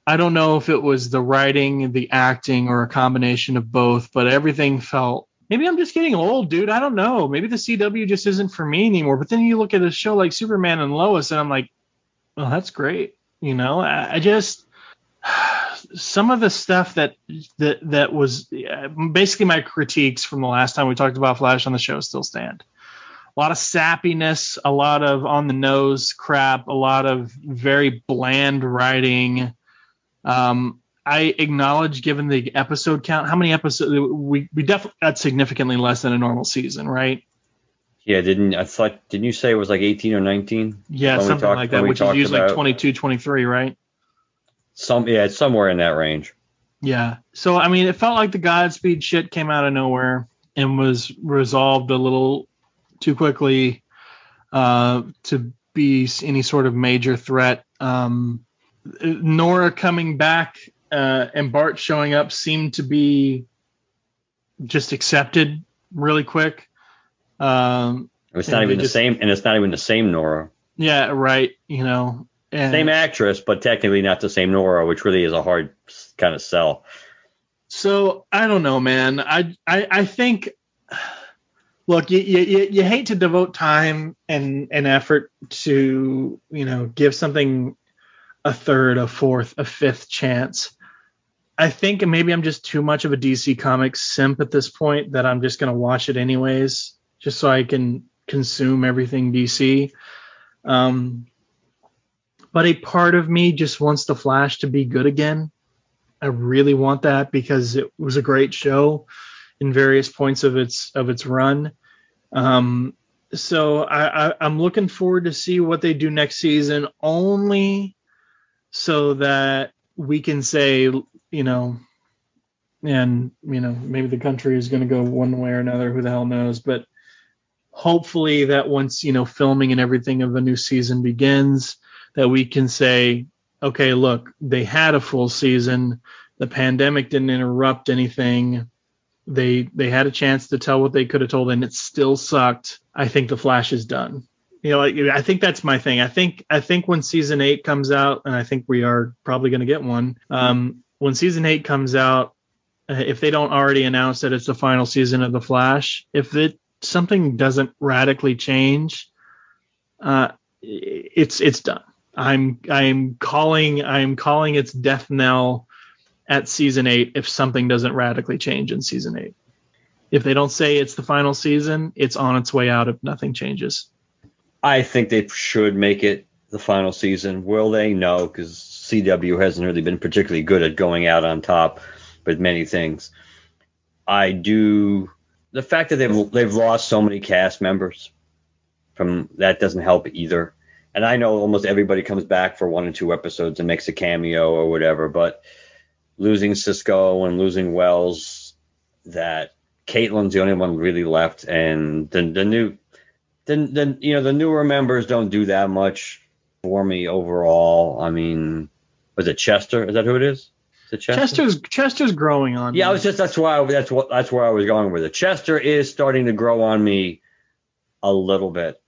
I don't know if it was the writing, the acting, or a combination of both, but everything felt maybe I'm just getting old, dude. I don't know. Maybe the CW just isn't for me anymore. But then you look at a show like Superman and Lois, and I'm like, well, that's great. You know, I, I just some of the stuff that that that was basically my critiques from the last time we talked about Flash on the show still stand. A lot of sappiness, a lot of on the nose crap, a lot of very bland writing. Um, I acknowledge, given the episode count, how many episodes we we definitely that's significantly less than a normal season, right? Yeah, didn't I thought didn't you say it was like 18 or 19? Yeah, something talked, like that, which is usually about, 22, 23, right? Some yeah, it's somewhere in that range. Yeah. So I mean, it felt like the Godspeed shit came out of nowhere and was resolved a little too quickly uh, to be any sort of major threat. Um, Nora coming back uh, and Bart showing up seemed to be just accepted really quick. Um, it's not even the same, and it's not even the same Nora. Yeah, right. You know, same actress, but technically not the same Nora, which really is a hard kind of sell. So I don't know, man. I I, I think look, you, you you hate to devote time and and effort to you know give something a third, a fourth, a fifth chance. I think maybe I'm just too much of a DC Comics simp at this point that I'm just gonna watch it anyways, just so I can consume everything DC. Um, but a part of me just wants the Flash to be good again. I really want that because it was a great show in various points of its of its run. Um, so I, I, I'm looking forward to see what they do next season, only so that we can say, you know, and you know maybe the country is going to go one way or another. Who the hell knows? But hopefully that once you know filming and everything of the new season begins that we can say, okay, look, they had a full season. The pandemic didn't interrupt anything. They they had a chance to tell what they could have told, and it still sucked. I think the Flash is done. You know, I think that's my thing. I think I think when season eight comes out, and I think we are probably going to get one. Um, when season eight comes out, if they don't already announce that it's the final season of the Flash, if it something doesn't radically change, uh, it's it's done. I'm I'm calling I'm calling its death knell at season eight if something doesn't radically change in season eight. If they don't say it's the final season, it's on its way out if nothing changes. I think they should make it the final season. Will they? No, because CW hasn't really been particularly good at going out on top with many things. I do. The fact that they've they've lost so many cast members from that doesn't help either. And I know almost everybody comes back for one or two episodes and makes a cameo or whatever, but losing Cisco and losing Wells, that Caitlin's the only one really left, and the the new, then then you know the newer members don't do that much for me overall. I mean, was it Chester? Is that who it is? It Chester? Chester's Chester's growing on. Me. Yeah, me. I was just that's why I, that's what that's where I was going with it. Chester is starting to grow on me a little bit.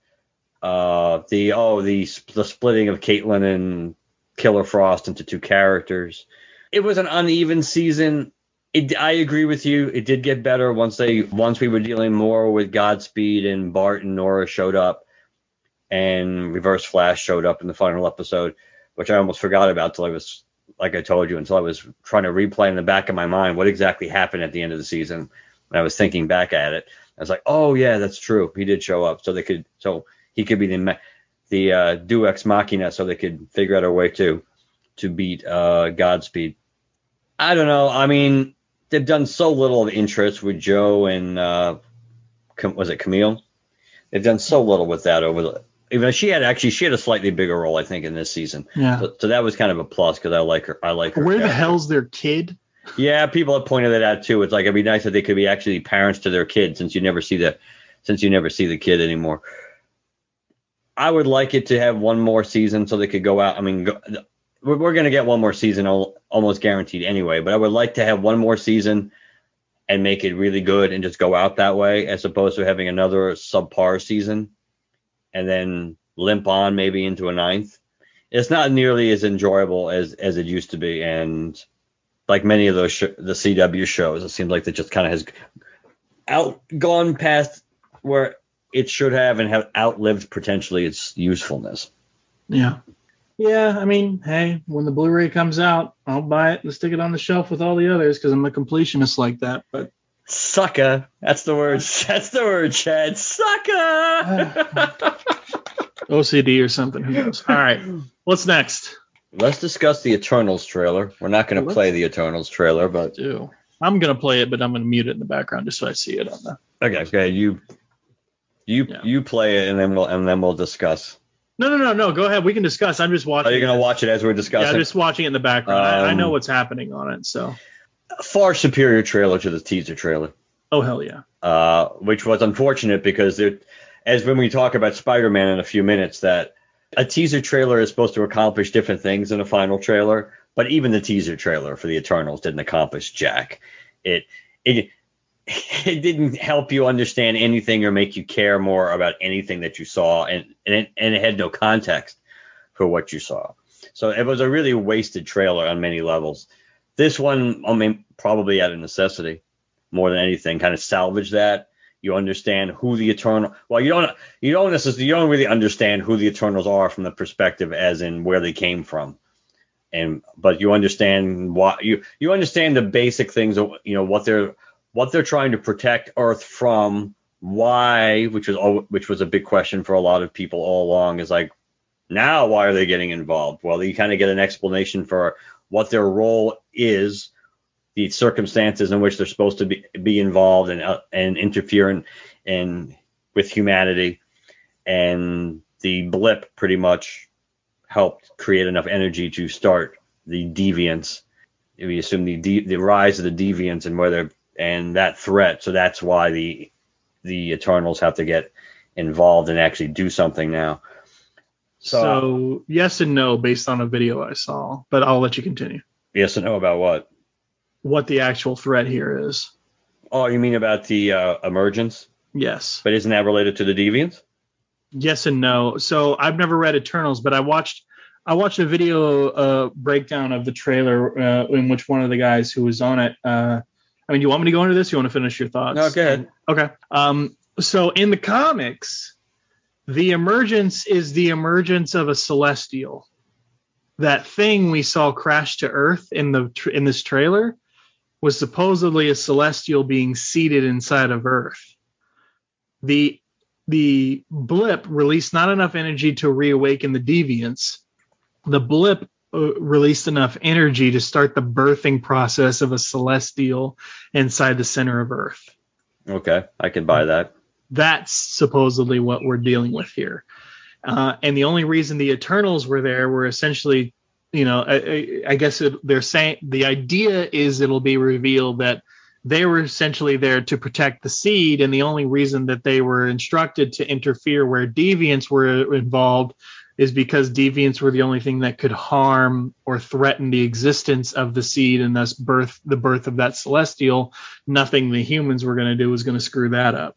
Uh, the oh the the splitting of Caitlin and Killer Frost into two characters. It was an uneven season. It, I agree with you. It did get better once they once we were dealing more with Godspeed and Bart and Nora showed up, and Reverse Flash showed up in the final episode, which I almost forgot about till I was like I told you until I was trying to replay in the back of my mind what exactly happened at the end of the season. And I was thinking back at it. I was like, oh yeah, that's true. He did show up, so they could so he could be the the uh, Deus Ex Machina, so they could figure out a way to to beat uh, Godspeed. I don't know. I mean, they've done so little of interest with Joe and uh, was it Camille? They've done so little with that over the. Even though she had actually she had a slightly bigger role I think in this season. Yeah. So, so that was kind of a plus because I like her. I like her. Where the hell's their kid? Yeah, people have pointed that out too. It's like it'd be nice if they could be actually parents to their kid since you never see the since you never see the kid anymore. I would like it to have one more season so they could go out. I mean, go, we're, we're going to get one more season al- almost guaranteed anyway, but I would like to have one more season and make it really good and just go out that way as opposed to having another subpar season and then limp on maybe into a ninth. It's not nearly as enjoyable as as it used to be, and like many of those sh- the CW shows, it seems like it just kind of has out gone past where it should have and have outlived potentially its usefulness. Yeah. Yeah, I mean, hey, when the Blu-ray comes out, I'll buy it and stick it on the shelf with all the others because I'm a completionist like that. But Sucker. That's the word. That's the word, Chad. Sucker. OCD or something. Who knows? All right. What's next? Let's discuss the Eternals trailer. We're not going to play the Eternals trailer, but Do I'm gonna play it, but I'm gonna mute it in the background just so I see it on the. okay, okay, you you Yeah. you play it and then we'll and then we'll discuss. No, no, no, no. Go ahead. We can discuss. I'm just watching. Are you going it. to watch it as we're Yeah, discussing? I'm just watching it in the background. I, I know Um, what's happening on it. So. Far superior trailer to the teaser trailer. Oh hell yeah. uh, which was unfortunate because there, as when we talk about Spider-Man in a few minutes, that a teaser trailer is supposed to accomplish different things than a final trailer, but even the teaser trailer for the Eternals didn't accomplish jack. It it it didn't help you understand anything or make you care more about anything that you saw, and and it, and it had no context for what you saw. So it was a really wasted trailer on many levels. This one, I mean, probably out of necessity more than anything, kind of salvage that. You understand who the Eternal. Well, you don't. You don't necessarily. You don't really understand who the Eternals are from the perspective as in where they came from, and but you understand why you you understand the basic things you know what they're what they're trying to protect Earth from. Why, which was al- which was a big question for a lot of people all along, is like now why are they getting involved? Well, you kind of get an explanation for what their role is the circumstances in which they're supposed to be, be involved and uh, and interfere in, in with humanity, and the blip pretty much helped create enough energy to start the deviants. We assume the de- the rise of the deviants and whether and that threat. So that's why the the Eternals have to get involved and actually do something now. So, So, yes and no based on a video I saw, but I'll let you continue. yes and no about what? What the actual threat here is. Oh, you mean about the uh, emergence? Yes. But isn't that related to the deviants? Yes and no. So I've never read Eternals, but I watched I watched a video uh, breakdown of the trailer uh, in which one of the guys who was on it uh, I mean, do you want me to go into this? You want to finish your thoughts? No, go ahead. Okay. Um, so in the comics, the emergence is the emergence of a celestial. That thing we saw crash to Earth in the in this trailer was supposedly a celestial being seated inside of Earth. The the blip released not enough energy to reawaken the deviants. The blip uh, released enough energy to start the birthing process of a celestial inside the center of Earth. Okay, I can buy that. That's supposedly what we're dealing with here. Uh, and the only reason the Eternals were there were essentially, you know, I, I guess it, they're saying the idea is it'll be revealed that they were essentially there to protect the seed, and the only reason that they were instructed to interfere where deviants were involved is because deviants were the only thing that could harm or threaten the existence of the seed and thus birth the birth of that celestial. Nothing the humans were going to do was going to screw that up.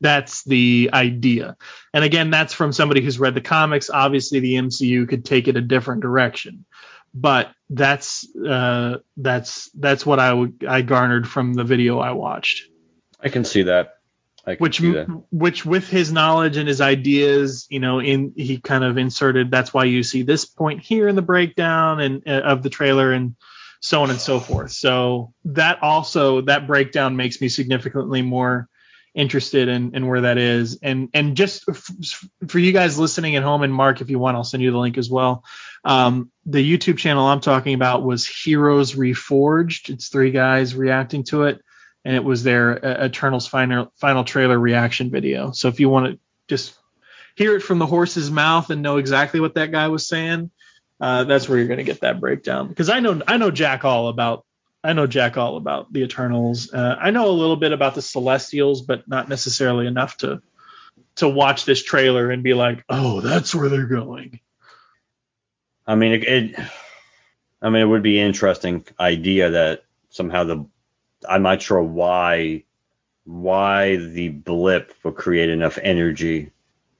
That's the idea. And again, that's from somebody who's read the comics. Obviously, the MCU could take it a different direction, but that's uh, that's that's what I would I garnered from the video I watched. I can see that. I can Which see that. which with his knowledge and his ideas, you know, in he kind of inserted. That's why you see this point here in the breakdown and uh, of the trailer and so on and so forth. So that also that breakdown makes me significantly more interested in, in where that is. And and just f- for you guys listening at home, and Mark, if you want, I'll send you the link as well. Um, the YouTube channel I'm talking about was Heroes Reforged. It's three guys reacting to it, and it was their uh, Eternals final final trailer reaction video. So if you want to just hear it from the horse's mouth and know exactly what that guy was saying, uh, that's where you're going to get that breakdown. Because I know I know Jack all about I know Jack all about the Eternals. Uh, I know a little bit about the Celestials, but not necessarily enough to to watch this trailer and be like, oh, that's where they're going. I mean, it, it. I mean, it would be an interesting idea that somehow the. I'm not sure why, why the blip would create enough energy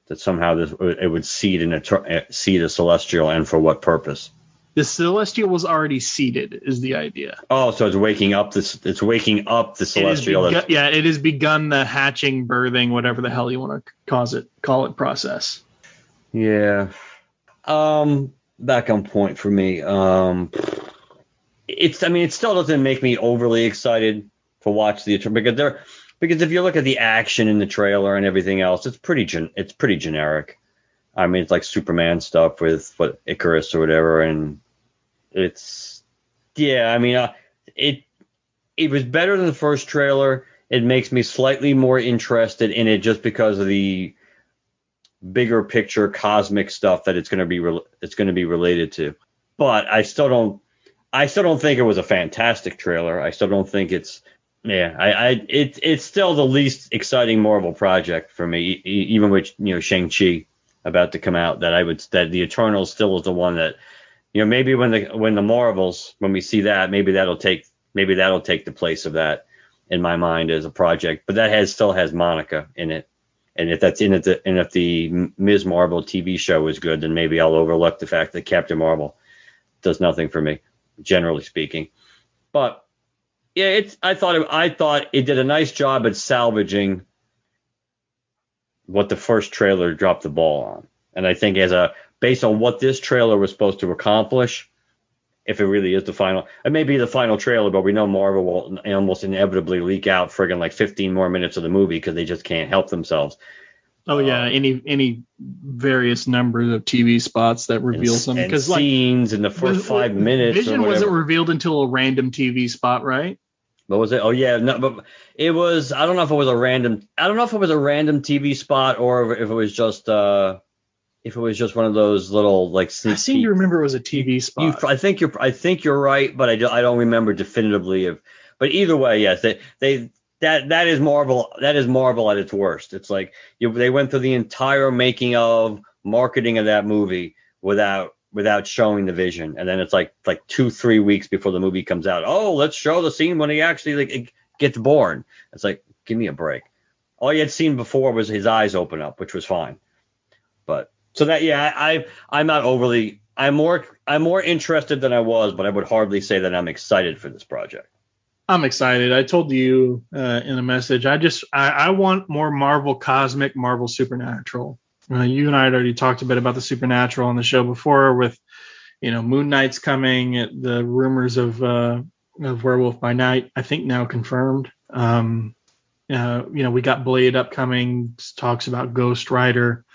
that somehow this it would seed an Eter- seed a celestial, and for what purpose? The Celestial was already seeded, is the idea. Oh, so it's waking up this. It's waking up the celestial. begun- that's- yeah, it has begun the hatching, birthing, whatever the hell you want to cause it, call it process. Yeah. Um, back on point for me. Um, it's. I mean, it still doesn't make me overly excited to watch the because they're because if you look at the action in the trailer and everything else, it's pretty gen, it's pretty generic. I mean, it's like Superman stuff with what Ikaris or whatever, and it's yeah. I mean, uh, it it was better than the first trailer. It makes me slightly more interested in it just because of the bigger picture cosmic stuff that it's going to be re- it's going to be related to. But I still don't I still don't think it was a fantastic trailer. I still don't think it's yeah, I, I it, it's still the least exciting Marvel project for me, e- even with you know Shang Chi about to come out. That I would that the Eternals still is the one that you know maybe when the when the Marvels when we see that maybe that'll take maybe that'll take the place of that in my mind as a project. But that has still has Monica in it, and if that's in it, and if the Ms. Marvel TV show is good, then maybe I'll overlook the fact that Captain Marvel does nothing for me, generally speaking. But yeah, it's I thought it, I thought it did a nice job at salvaging what the first trailer dropped the ball on. And I think as a based on what this trailer was supposed to accomplish, if it really is the final, it may be the final trailer, but we know Marvel will almost inevitably leak out friggin' like 15 more minutes of the movie because they just can't help themselves. Oh yeah, um, any any various numbers of TV spots that reveal and, something and because like scenes in the first five minutes. Vision wasn't revealed until a random TV spot, right? What was it? Oh yeah, no, but it was. I don't know if it was a random. I don't know if it was a random TV spot or if it was just uh, if it was just one of those little like sneak I seem peek- to remember it was a TV You, spot. I think you're. I think you're right, but I, do, I don't remember definitively. If, but either way, yes, they they that that is Marvel. That is Marvel at its worst. It's like you, they went through the entire making of marketing of that movie without without showing the vision, and then it's like like two three weeks before the movie comes out. Oh, let's show the scene when he actually like gets born. It's like give me a break. All you had seen before was his eyes open up, which was fine. But so that yeah, I, I'm not overly I'm more I'm more interested than I was, but I would hardly say that I'm excited for this project. I'm excited. I told you uh, in a message. I just I, I, want more Marvel Cosmic, Marvel Supernatural. Uh, you and I had already talked a bit about the Supernatural on the show before, with you know Moon Knight's coming, the rumors of uh, of Werewolf by Night. I think now confirmed. Um, uh, you know we got Blade upcoming. Talks about Ghost Rider,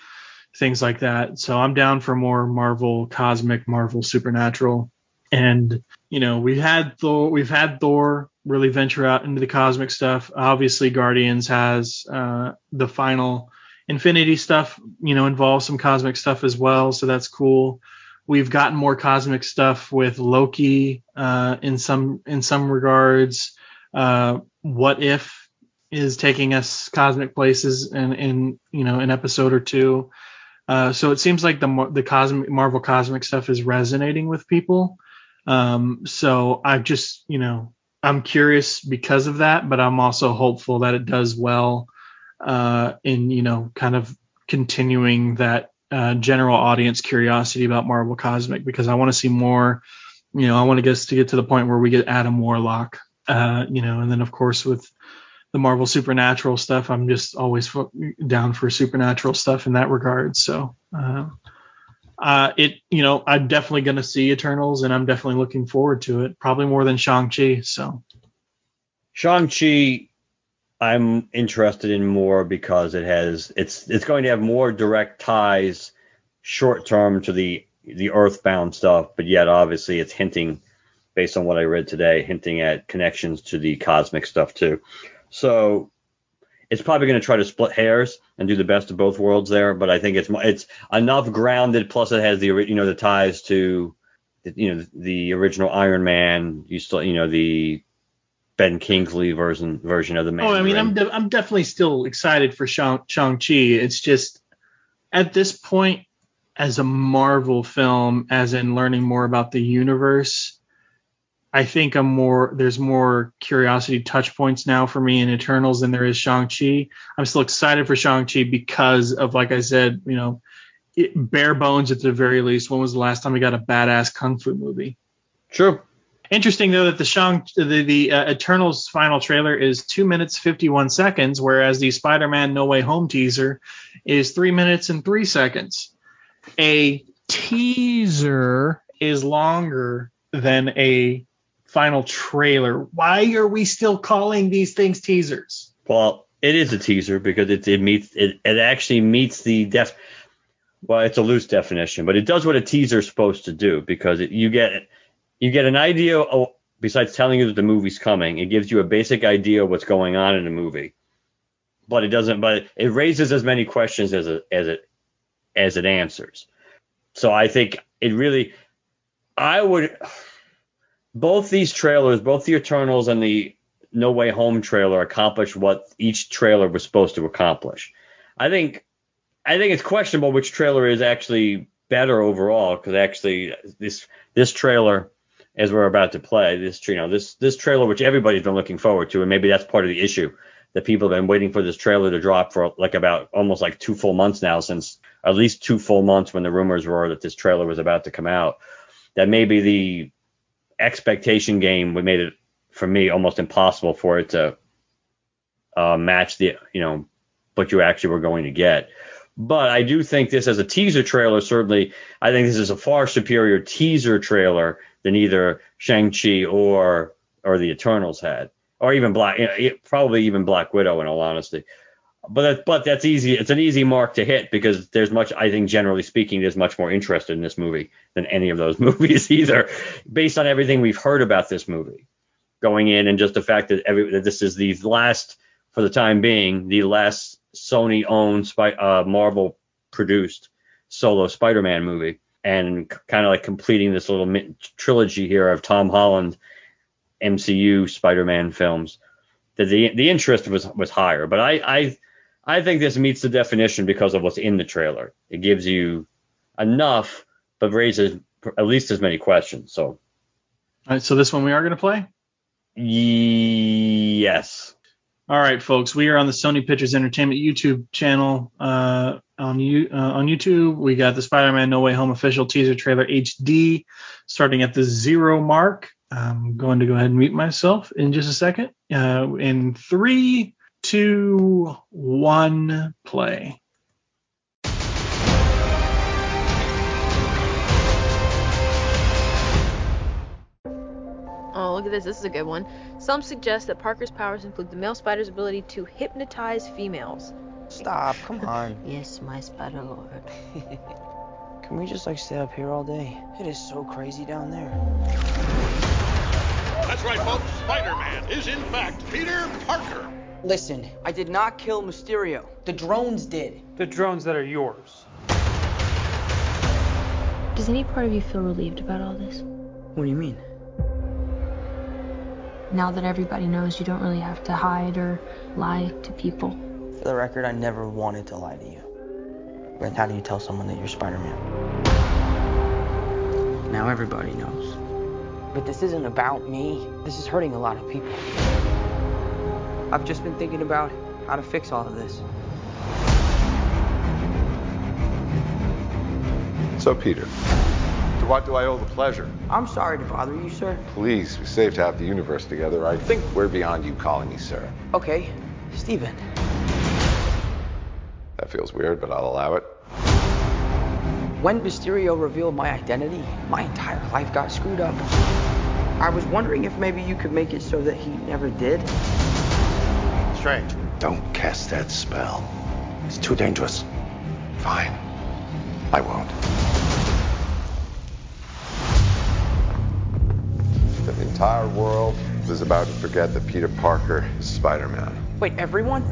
things like that. So I'm down for more Marvel Cosmic, Marvel Supernatural. And you know we've had Thor, we've had Thor really venture out into the cosmic stuff. Obviously, Guardians has uh, the final Infinity stuff. You know, involves some cosmic stuff as well, so that's cool. We've gotten more cosmic stuff with Loki uh, in some in some regards. Uh, what if is taking us cosmic places in in you know an episode or two. Uh, so it seems like the the cosmic Marvel cosmic stuff is resonating with people. Um, so I just, you know, I'm curious because of that, but I'm also hopeful that it does well uh, in, you know, kind of continuing that uh, general audience curiosity about Marvel Cosmic because I want to see more. You know, I want to get to get to the point where we get Adam Warlock. Uh, you know, and then of course with the Marvel Supernatural stuff, I'm just always down for supernatural stuff in that regard. So, uh, uh, it you know I'm definitely to see Eternals, and I'm definitely looking forward to it. Probably more than Shang Chi. So Shang Chi, I'm interested in more because it has it's it's going to have more direct ties short term to the the Earthbound stuff, but yet obviously it's hinting based on what I read today, hinting at connections to the cosmic stuff too. So it's probably going to try to split hairs and do the best of both worlds there. But I think it's it's enough grounded. Plus, it has the you know the ties to you know the original Iron Man. You still you know the Ben Kingsley version version of the man. Oh, I mean, I'm de- I'm definitely still excited for Shang Shang Chi. It's just at this point, as a Marvel film, as in learning more about the universe, I think I'm more there's more curiosity touch points now for me in Eternals than there is Shang-Chi. I'm still excited for Shang-Chi because of like I said, you know, it, bare bones at the very least. When was the last time we got a badass kung fu movie? True. Interesting though that the Shang the, the uh, Eternals final trailer is two minutes 51 seconds, whereas the Spider-Man No Way Home teaser is three minutes and three seconds. A teaser is longer than a final trailer. Why are we still calling these things teasers? Well, it is a teaser because it, it meets it, it actually meets the def. Well, it's a loose definition, but it does what a teaser is supposed to do because it, you get you get an idea. Of, besides telling you that the movie's coming, it gives you a basic idea of what's going on in the movie. But it doesn't. But it raises as many questions as it as it as it answers. So I think it really. I would both these trailers, both the Eternals and the No Way Home trailer, accomplished what each trailer was supposed to accomplish. I think I think it's questionable which trailer is actually better overall because actually this this trailer as we're about to play this you know this this trailer which everybody's been looking forward to and maybe that's part of the issue that people have been waiting for this trailer to drop for like about almost like two full months now since at least two full months when the rumors were that this trailer was about to come out that maybe the expectation game we made it for me almost impossible for it to uh, match the you know what you actually were going to get. But I do think this as a teaser trailer, certainly, I think this is a far superior teaser trailer than either Shang-Chi or or the Eternals had, or even Black, probably even Black Widow, in all honesty but that, but that's easy. It's an easy mark to hit because there's much. I think generally speaking, there's much more interest in this movie than any of those movies either, based on everything we've heard about this movie going in and just the fact that every that this is the last, for the time being, the last Sony owned uh, Marvel produced solo Spider-Man movie, and kind of like completing this little trilogy here of Tom Holland MCU Spider-Man films. That the the interest was was higher, but I I I think this meets the definition because of what's in the trailer. It gives you enough, but raises at least as many questions. So, all right. So this one we are going to play. Yes. All right, folks. We are on the Sony Pictures Entertainment YouTube channel. Uh, on you uh, on YouTube, we got the Spider-Man No Way Home official teaser trailer HD, starting at the zero mark. I'm going to go ahead and mute myself in just a second. Uh, in three, two, one, play. Oh, look at this. This is a good one. Some suggest that Parker's powers include the male spider's ability to hypnotize females. Stop, come on. Yes, my spider lord. Can we just like stay up here all day? It is so crazy down there. That's right, folks. Spider-Man is in fact Peter Parker. Listen, I did not kill Mysterio. The drones did. The drones that are yours. Does any part of you feel relieved about all this? What do you mean? Now that everybody knows you don't really have to hide or lie to people. For the record, I never wanted to lie to you. But how do you tell someone that you're Spider-Man? Now everybody knows. But this isn't about me. This is hurting a lot of people. I've just been thinking about how to fix all of this. So, Peter, to what do I owe the pleasure? I'm sorry to bother you, sir. Please, we saved half the universe together. I think we're beyond you calling me sir. Okay, Stephen. That feels weird, but I'll allow it. When Mysterio revealed my identity, my entire life got screwed up. I was wondering if maybe you could make it so that he never did. Strange. Don't cast that spell. It's too dangerous. Fine. I won't. Entire world is about to forget that Peter Parker is Spider-Man. Wait, everyone?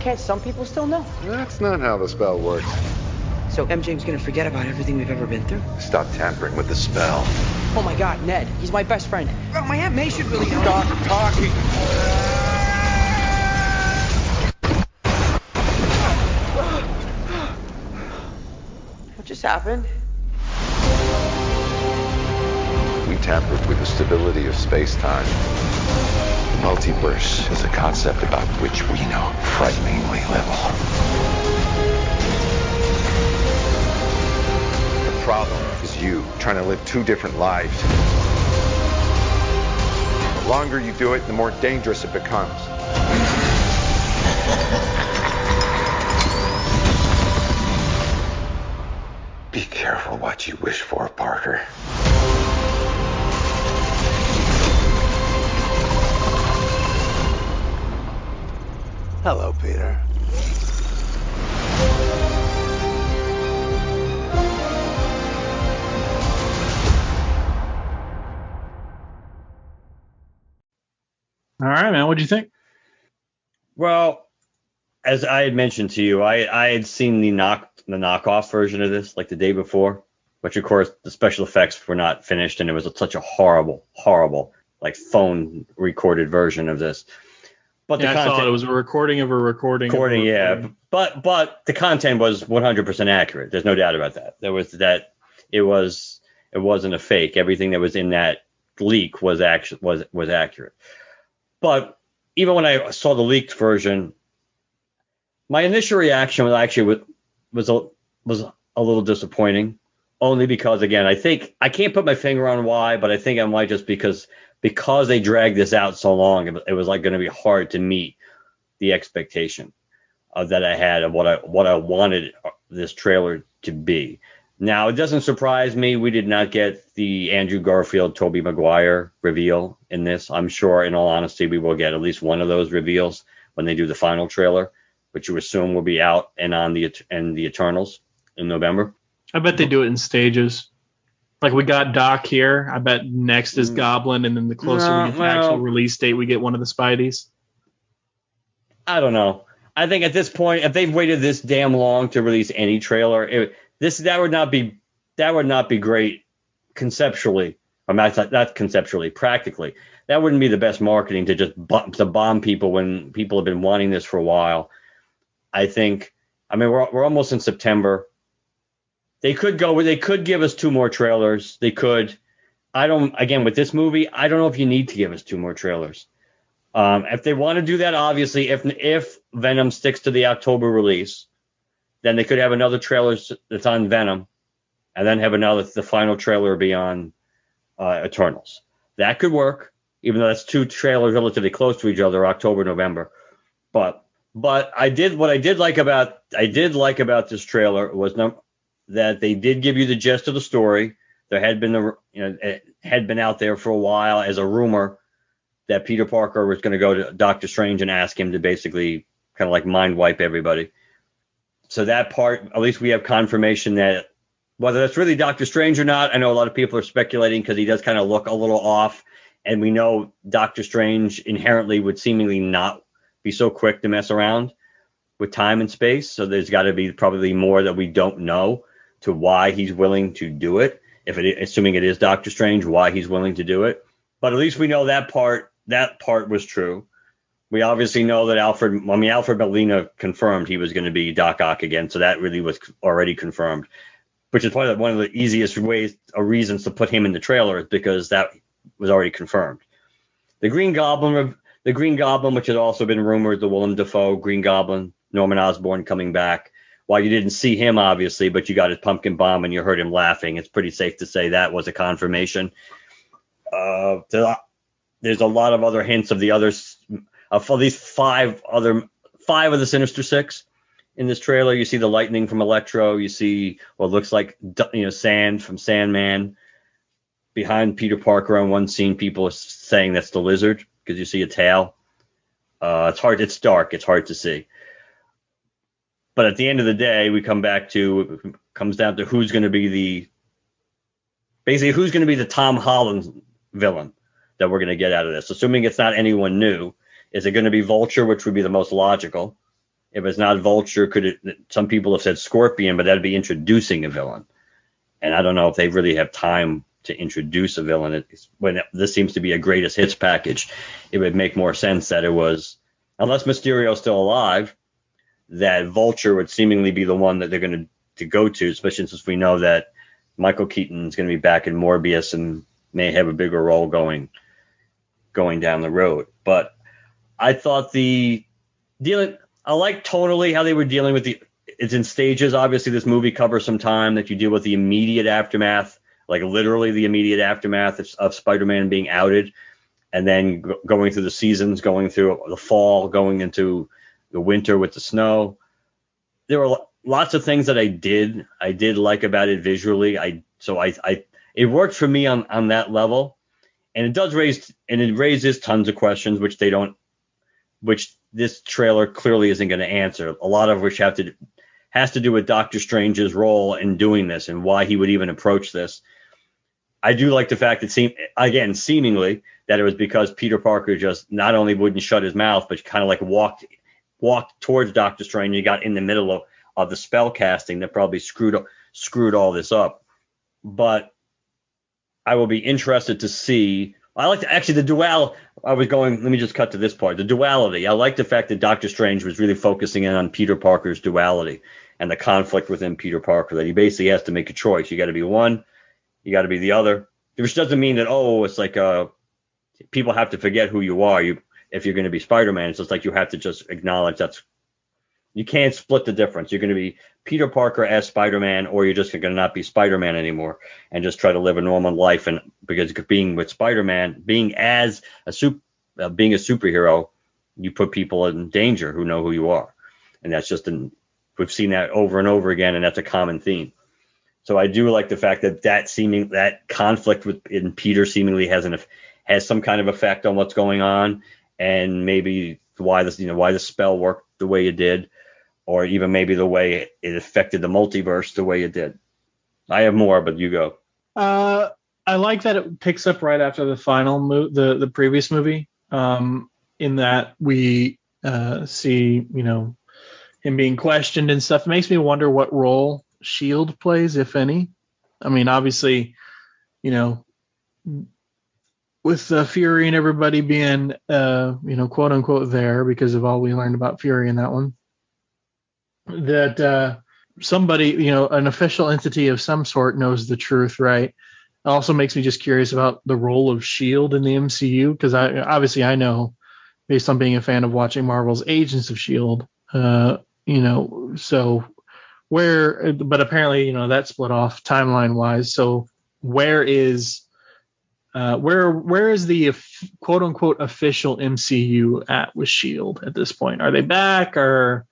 Can't some people still know? That's not how the spell works. So MJ's gonna forget about everything we've ever been through? Stop tampering with the spell. Oh my god, Ned, he's my best friend. Oh, my Aunt May should really know. Stop talking. What just happened? Tampered with the stability of space-time. The multiverse is a concept about which we know frighteningly little. The problem is you trying to live two different lives. The longer you do it, the more dangerous it becomes. Be careful what you wish for, Parker. Hello, Peter. All right, man. What'd you think? Well, as I had mentioned to you, I, I had seen the knock the knockoff version of this like the day before, which of course the special effects were not finished and it was a, such a horrible, horrible like phone recorded version of this. But yeah, the I saw it. It was a recording of a recording. of a recording, yeah. But but the content was 100% accurate. There's no doubt about that. There was that it was it wasn't a fake. Everything that was in that leak was actually was was accurate. But even when I saw the leaked version, my initial reaction was actually was a was a little disappointing. Only because again, I think I can't put my finger on why, but I think I might just because because they dragged this out so long, it, was like going to be hard to meet the expectation uh, that I had of what I what I wanted this trailer to be. Now it doesn't surprise me we did not get the Andrew Garfield Tobey Maguire reveal in this. I'm sure in all honesty we will get at least one of those reveals when they do the final trailer, which you assume will be out and on the and the Eternals in November. I bet they do it in stages. Like we got Doc here. I bet next is Mm. Goblin, and then the closer No, we get to the well- actual release date, we get one of the Spideys. I don't know. I think at this point, if they've waited this damn long to release any trailer, it, this that would not be that would not be great conceptually. I mean, not, not conceptually, practically. That wouldn't be the best marketing to just bu- to bomb people when people have been wanting this for a while. I think. I mean, we're we're almost in September. They could go. They could give us two more trailers. They could. I don't. Again, with this movie, I don't know if you need to give us two more trailers. Um, if they want to do that, obviously, if if Venom sticks to the October release, then they could have another trailer that's on Venom, and then have another the final trailer be on uh, Eternals. That could work, even though that's two trailers relatively close to each other, October, November. But but I did what I did like about I did like about this trailer was num- that they did give you the gist of the story. There had been you know it had been out there for a while as a rumor that Peter Parker was going to go to Doctor Strange and ask him to basically kind of like mind wipe everybody. So that part, at least we have confirmation that whether that's really Doctor Strange or not, I know a lot of people are speculating because he does kind of look a little off, and we know Doctor Strange inherently would seemingly not be so quick to mess around with time and space. So there's got to be probably more that we don't know to why he's willing to do it. If it, assuming it is Doctor Strange, why he's willing to do it. But at least we know that part. That part was true. We obviously know that Alfred, I mean, Alfred Molina confirmed he was going to be Doc Ock again, so that really was already confirmed which is probably one of the easiest ways or reasons to put him in the trailer is because that was already confirmed. The Green Goblin, the Green Goblin, which had also been rumored, the Willem Dafoe Green Goblin, Norman Osborn coming back. While you didn't see him obviously, but you got his pumpkin bomb and you heard him laughing, it's pretty safe to say that was a confirmation. Uh, there's a lot of other hints of the others of least five other five of the Sinister Six in this trailer. You see the lightning from Electro. You see what looks like you know sand from Sandman. Behind Peter Parker on one scene, people are saying that's the lizard because you see a tail. Uh, it's hard. It's dark. It's hard to see. But at the end of the day, we come back to comes down to who's going to be the basically who's going to be the Tom Holland villain that we're going to get out of this. Assuming it's not anyone new, is it going to be Vulture, which would be the most logical? If it's not Vulture, could it? Some people have said Scorpion, but that'd be introducing a villain, and I don't know if they really have time to introduce a villain. It's, when this seems to be a greatest hits package, it would make more sense that it was, unless Mysterio's still alive, that Vulture would seemingly be the one that they're going to to go to, especially since we know that Michael Keaton is going to be back in Morbius and may have a bigger role going going down the road. But I thought the dealing I like totally how they were dealing with the. It's in stages. Obviously, this movie covers some time that you deal with the immediate aftermath, like literally the immediate aftermath of, of Spider-Man being outed, and then going through the seasons, going through the fall, going into the winter with the snow. There were lots of things that I did I did like about it visually. I so I I it worked for me on on that level, and it does raise and it raises tons of questions which they don't which this trailer clearly isn't going to answer. A lot of which have to has to do with Doctor Strange's role in doing this and why he would even approach this. I do like the fact that seem again seemingly that it was because Peter Parker just not only wouldn't shut his mouth, but kind of like walked walked towards Doctor Strange. He got in the middle of, of the spell casting that probably screwed screwed all this up. But I will be interested to see I like to, actually the dual. I was going. Let me just cut to this part. The duality. I like the fact that Doctor Strange was really focusing in on Peter Parker's duality and the conflict within Peter Parker. That he basically has to make a choice. You got to be one. You got to be the other. Which doesn't mean that oh, it's like uh, people have to forget who you are. You if you're going to be Spider-Man, it's like you have to just acknowledge that's you can't split the difference. You're going to be Peter Parker as Spider-Man, or you're just going to not be Spider-Man anymore and just try to live a normal life. And because being with Spider-Man, being as a super, uh, being a superhero, you put people in danger who know who you are, and that's just an we've seen that over and over again, and that's a common theme. So I do like the fact that that seeming that conflict with in Peter seemingly has an has some kind of effect on what's going on, and maybe why this you know why the spell worked the way it did or even maybe the way it affected the multiverse the way it did. I have more, but you go. Uh, I like that it picks up right after the final mo- the the previous movie. Um, in that we uh, see, you know, him being questioned and stuff. It makes me wonder what role Shield plays, if any. I mean, obviously, you know, with uh, Fury and everybody being, uh, you know, quote unquote there because of all we learned about Fury in that one that uh, somebody, you know, an official entity of some sort knows the truth, right? It also makes me just curious about the role of Shield in the MCU because I obviously I know based on being a fan of watching Marvel's Agents of Shield, uh, you know, so where, but apparently, you know, that split off timeline wise. So where is uh, where where is the quote unquote official MCU at with Shield at this point? Are they back? Are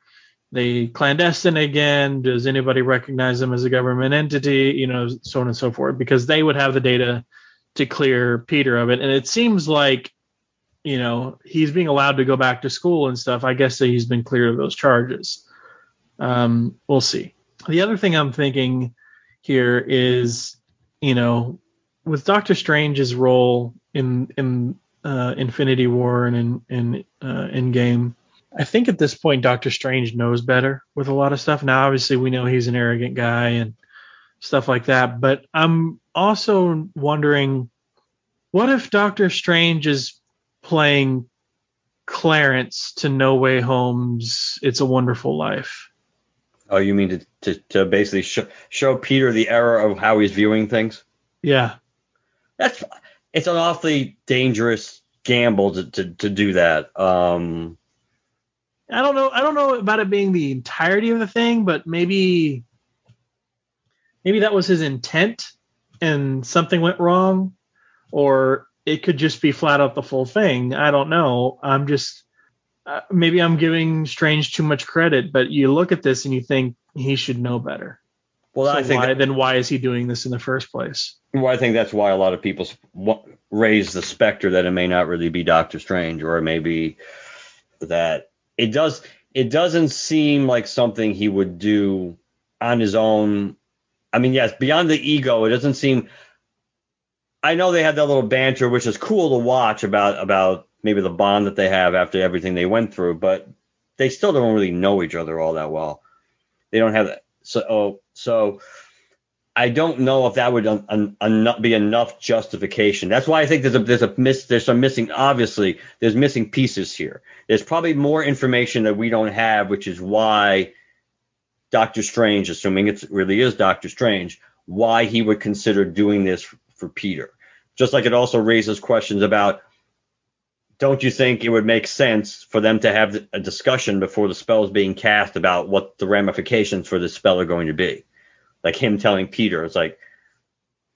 they clandestine again? Does anybody recognize them as a government entity? You know, so on and so forth, because they would have the data to clear Peter of it. And it seems like, you know, he's being allowed to go back to school and stuff. I guess that he's been cleared of those charges. Um, we'll see. The other thing I'm thinking here is, you know, with Doctor Strange's role in in uh, Infinity War and in in uh, Endgame, I think at this point Doctor Strange knows better with a lot of stuff. Now, obviously, we know he's an arrogant guy and stuff like that, but I'm also wondering, what if Doctor Strange is playing Clarence to No Way Home's It's a Wonderful Life? Oh, you mean to to, to basically sh- show Peter the error of how he's viewing things? Yeah, that's it's an awfully dangerous gamble to to, to do that. Um, I don't know. I don't know about it being the entirety of the thing, but maybe maybe that was his intent and something went wrong, or it could just be flat out the full thing. I don't know. I'm just uh, maybe I'm giving Strange too much credit, but you look at this and you think he should know better. Well, so I think why, that, then why is he doing this in the first place? Well, I think that's why a lot of people raise the specter that it may not really be Doctor Strange, or it may be that it does. It doesn't seem like something he would do on his own. I mean, yes, beyond the ego, it doesn't seem. I know they had that little banter, which is cool to watch about about maybe the bond that they have after everything they went through, but they still don't really know each other all that well. They don't have that. So, oh, so I don't know if that would un, un, be enough justification. That's why I think there's a there's a miss there's some missing obviously there's missing pieces here. There's probably more information that we don't have, which is why Doctor Strange, assuming it really is Doctor Strange, why he would consider doing this for Peter. Just like it also raises questions about don't you think it would make sense for them to have a discussion before the spell is being cast about what the ramifications for the spell are going to be? Like him telling Peter, it's like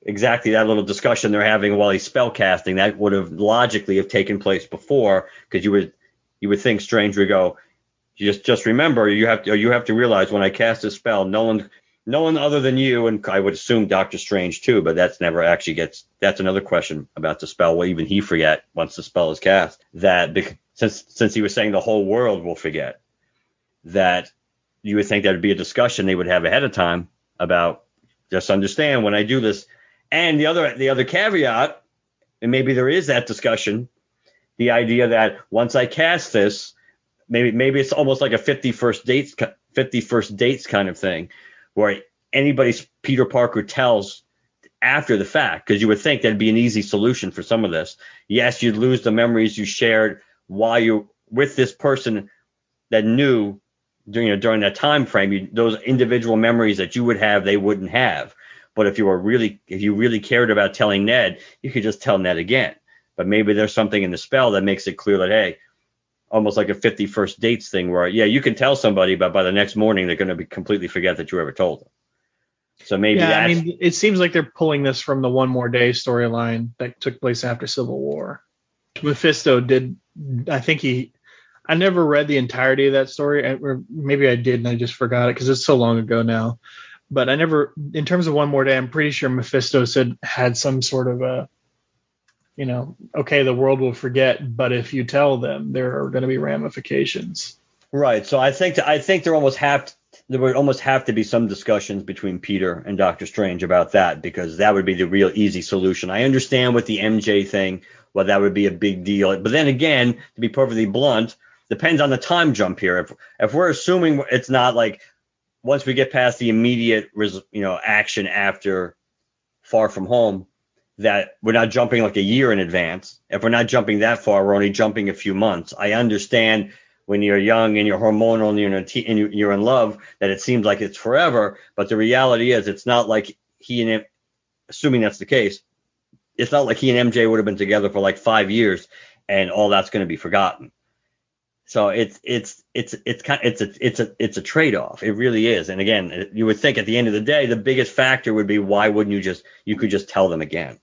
exactly that little discussion they're having while he's spell casting that would have logically have taken place before because you would you would think Strange would go, just just remember you have to you have to realize when I cast a spell, no one no one other than you, and I would assume Doctor Strange too, but that's never actually gets. That's another question about the spell. Will even he forget once the spell is cast? That since since he was saying the whole world will forget, that you would think that would be a discussion they would have ahead of time about just understand when I do this. And the other the other caveat, and maybe there is that discussion, the idea that once I cast this, maybe maybe it's almost like a 50 First Dates 51st dates kind of thing where anybody Peter Parker tells after the fact, because you would think that'd be an easy solution for some of this. Yes, you'd lose the memories you shared while you're with this person that knew during you know, during that time frame. You, those individual memories that you would have, they wouldn't have. But if you were really if you really cared about telling Ned, you could just tell Ned again. But maybe there's something in the spell that makes it clear that hey, almost like a 50 First Dates thing where yeah you can tell somebody but by the next morning they're going to be completely forget that you ever told them. So maybe yeah i mean it seems like they're pulling this from the one more day storyline that took place after civil war. Mephisto did i think he i never read the entirety of that story or maybe i did and i just forgot it because it's so long ago now. But i never in terms of one more day i'm pretty sure mephisto said had some sort of a you know, okay, the world will forget, but if you tell them, there are going to be ramifications. Right. So I think I think there almost have to, there would almost have to be some discussions between Peter and Doctor Strange about that because that would be the real easy solution. I understand with the MJ thing, well, that would be a big deal. But then again, to be perfectly blunt, depends on the time jump here. If if we're assuming it's not like once we get past the immediate, you know, action after Far From Home, that we're not jumping like a year in advance. If we're not jumping that far, we're only jumping a few months. I understand when you're young and you're hormonal and you're in, and you're in love that it seems like it's forever, but the reality is it's not like he and him, assuming that's the case, it's not like he and MJ would have been together for like five years and all that's going to be forgotten. So it's it's it's it's kind it's a it's a it's a trade off. It really is. And again, you would think at the end of the day, the biggest factor would be why wouldn't you just you could just tell them again.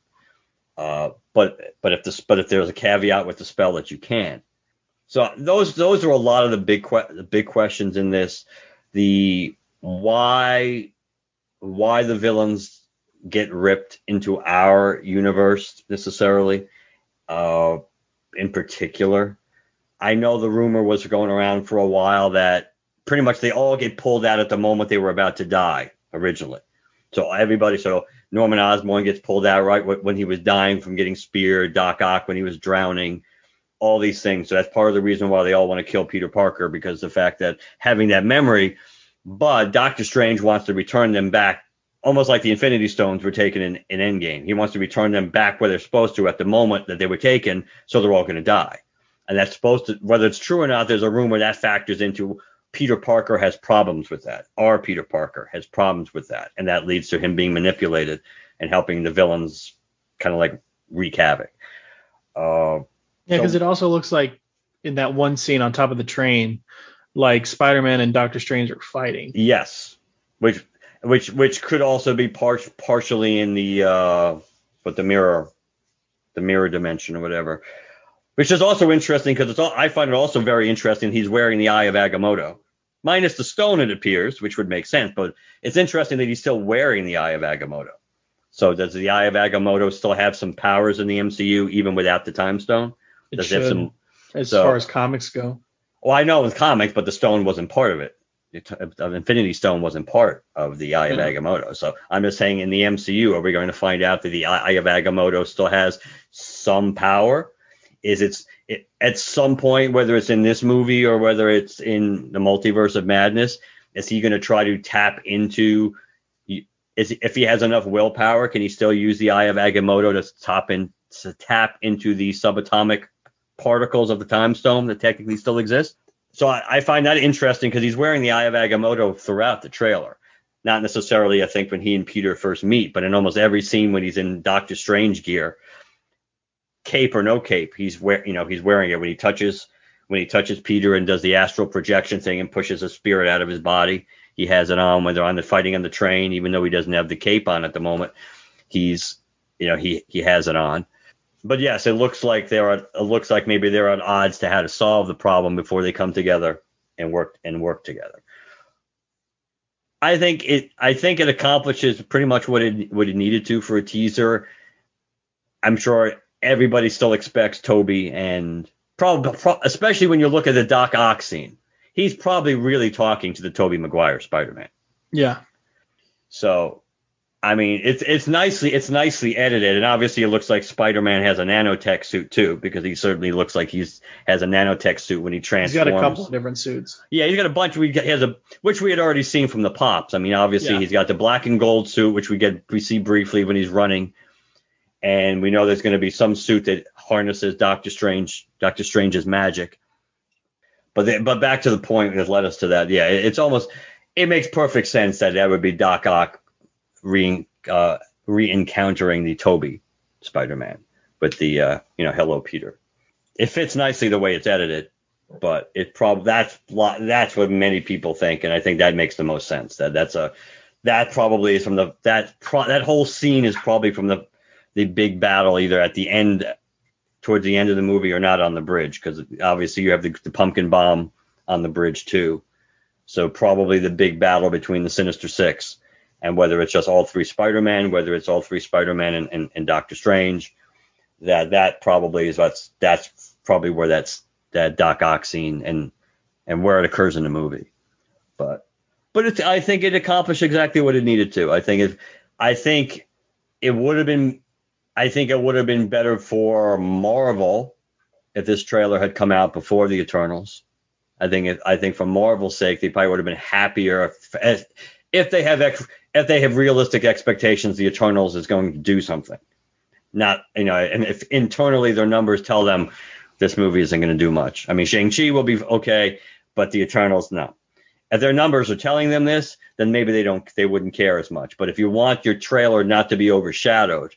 Uh, but but if this but if there's a caveat with the spell that you can't. So those those are a lot of the big que- the big questions in this. The why why the villains get ripped into our universe necessarily, uh, in particular. I know the rumor was going around for a while that pretty much they all get pulled out at the moment they were about to die originally. So everybody, so Norman Osborn gets pulled out right when he was dying from getting speared, Doc Ock when he was drowning, all these things. So that's part of the reason why they all want to kill Peter Parker because the fact that having that memory, but Doctor Strange wants to return them back almost like the Infinity Stones were taken in, in Endgame. He wants to return them back where they're supposed to at the moment that they were taken, so they're all going to die. And that's supposed to, whether it's true or not, there's a rumor that factors into Peter Parker has problems with that. Our Peter Parker has problems with that, and that leads to him being manipulated and helping the villains kind of like wreak havoc. Uh, Yeah, because so- it also looks like in that one scene on top of the train, like Spider-Man and Doctor Strange are fighting. Yes, which which which could also be par- partially in the uh, but the mirror, the mirror dimension or whatever, which is also interesting because it's all, I find it also very interesting. He's wearing the Eye of Agamotto, minus the stone it appears, which would make sense, but it's interesting that he's still wearing the Eye of Agamotto. So does the Eye of Agamotto still have some powers in the MCU even without the Time Stone? It Does it have should, some? as so- far as comics go. Well, I know with comics, but the stone wasn't part of it. The uh, the Infinity Stone wasn't part of the Eye of. Agamotto. So I'm just saying, in the MCU, are we going to find out that the Eye of Agamotto still has some power? Is it's it, at some point, whether it's in this movie or whether it's in the Multiverse of Madness, is he going to try to tap into? Is if he has enough willpower, can he still use the Eye of Agamotto to tap in to tap into the subatomic particles of the time stone that technically still exist. So I, I find that interesting because he's wearing the Eye of Agamotto throughout the trailer. Not necessarily, I think, when he and Peter first meet, but in almost every scene when he's in Doctor Strange gear, cape or no cape, he's wear, you know, he's wearing it when he touches when he touches Peter and does the astral projection thing and pushes a spirit out of his body. He has it on when they're on the fighting on the train, even though he doesn't have the cape on at the moment. He's, you know, he he has it on but yes, it looks like they're it looks like maybe they're at odds to how to solve the problem before they come together and work and work together. I think it I think it accomplishes pretty much what it what it needed to for a teaser. I'm sure everybody still expects Tobey and probably especially when you look at the Doc Ock scene. He's probably really talking to the Tobey Maguire Spider-Man. Yeah. So, I mean, it's it's nicely it's nicely edited, and obviously it looks like Spider-Man has a nanotech suit too, because he certainly looks like he's has a nanotech suit when he He's transforms. got a couple of different suits. Yeah, he's got a bunch. We he has a which we had already seen from the pops. I mean, obviously Yeah. he's got the black and gold suit, which we get we see briefly when he's running, and we know there's going to be some suit that harnesses Doctor Strange Doctor Strange's magic. But but back to the point that led us to that. Yeah, it- it's almost it makes perfect sense that that would be Doc Ock re uh, re-encountering the Tobey Spider-Man with the uh, you know Hello Peter. It fits nicely the way it's edited but it probably that's that's what many people think, and I think that makes the most sense. That that's a that probably is from the that pro, that whole scene is probably from the the big battle either at the end towards the end of the movie or not on the bridge because obviously you have the, the pumpkin bomb on the bridge too. So probably the big battle between the Sinister Six and whether it's just all three Spider-Man, whether it's all three Spider-Man and, and, and Doctor Strange, that that probably is what's that's probably where that's that Doc Ock scene and and where it occurs in the movie. But but it's, I think it accomplished exactly what it needed to. I think if I think it would have been I think it would have been better for Marvel if this trailer had come out before the Eternals. I think it, I think for Marvel's sake, they probably would have been happier if, if, if they have ex, if they have realistic expectations, the Eternals is going to do something. Not you know, and if internally their numbers tell them this movie isn't going to do much. I mean, Shang Chi will be okay, but the Eternals no. If their numbers are telling them this, then maybe they don't they wouldn't care as much. But if you want your trailer not to be overshadowed,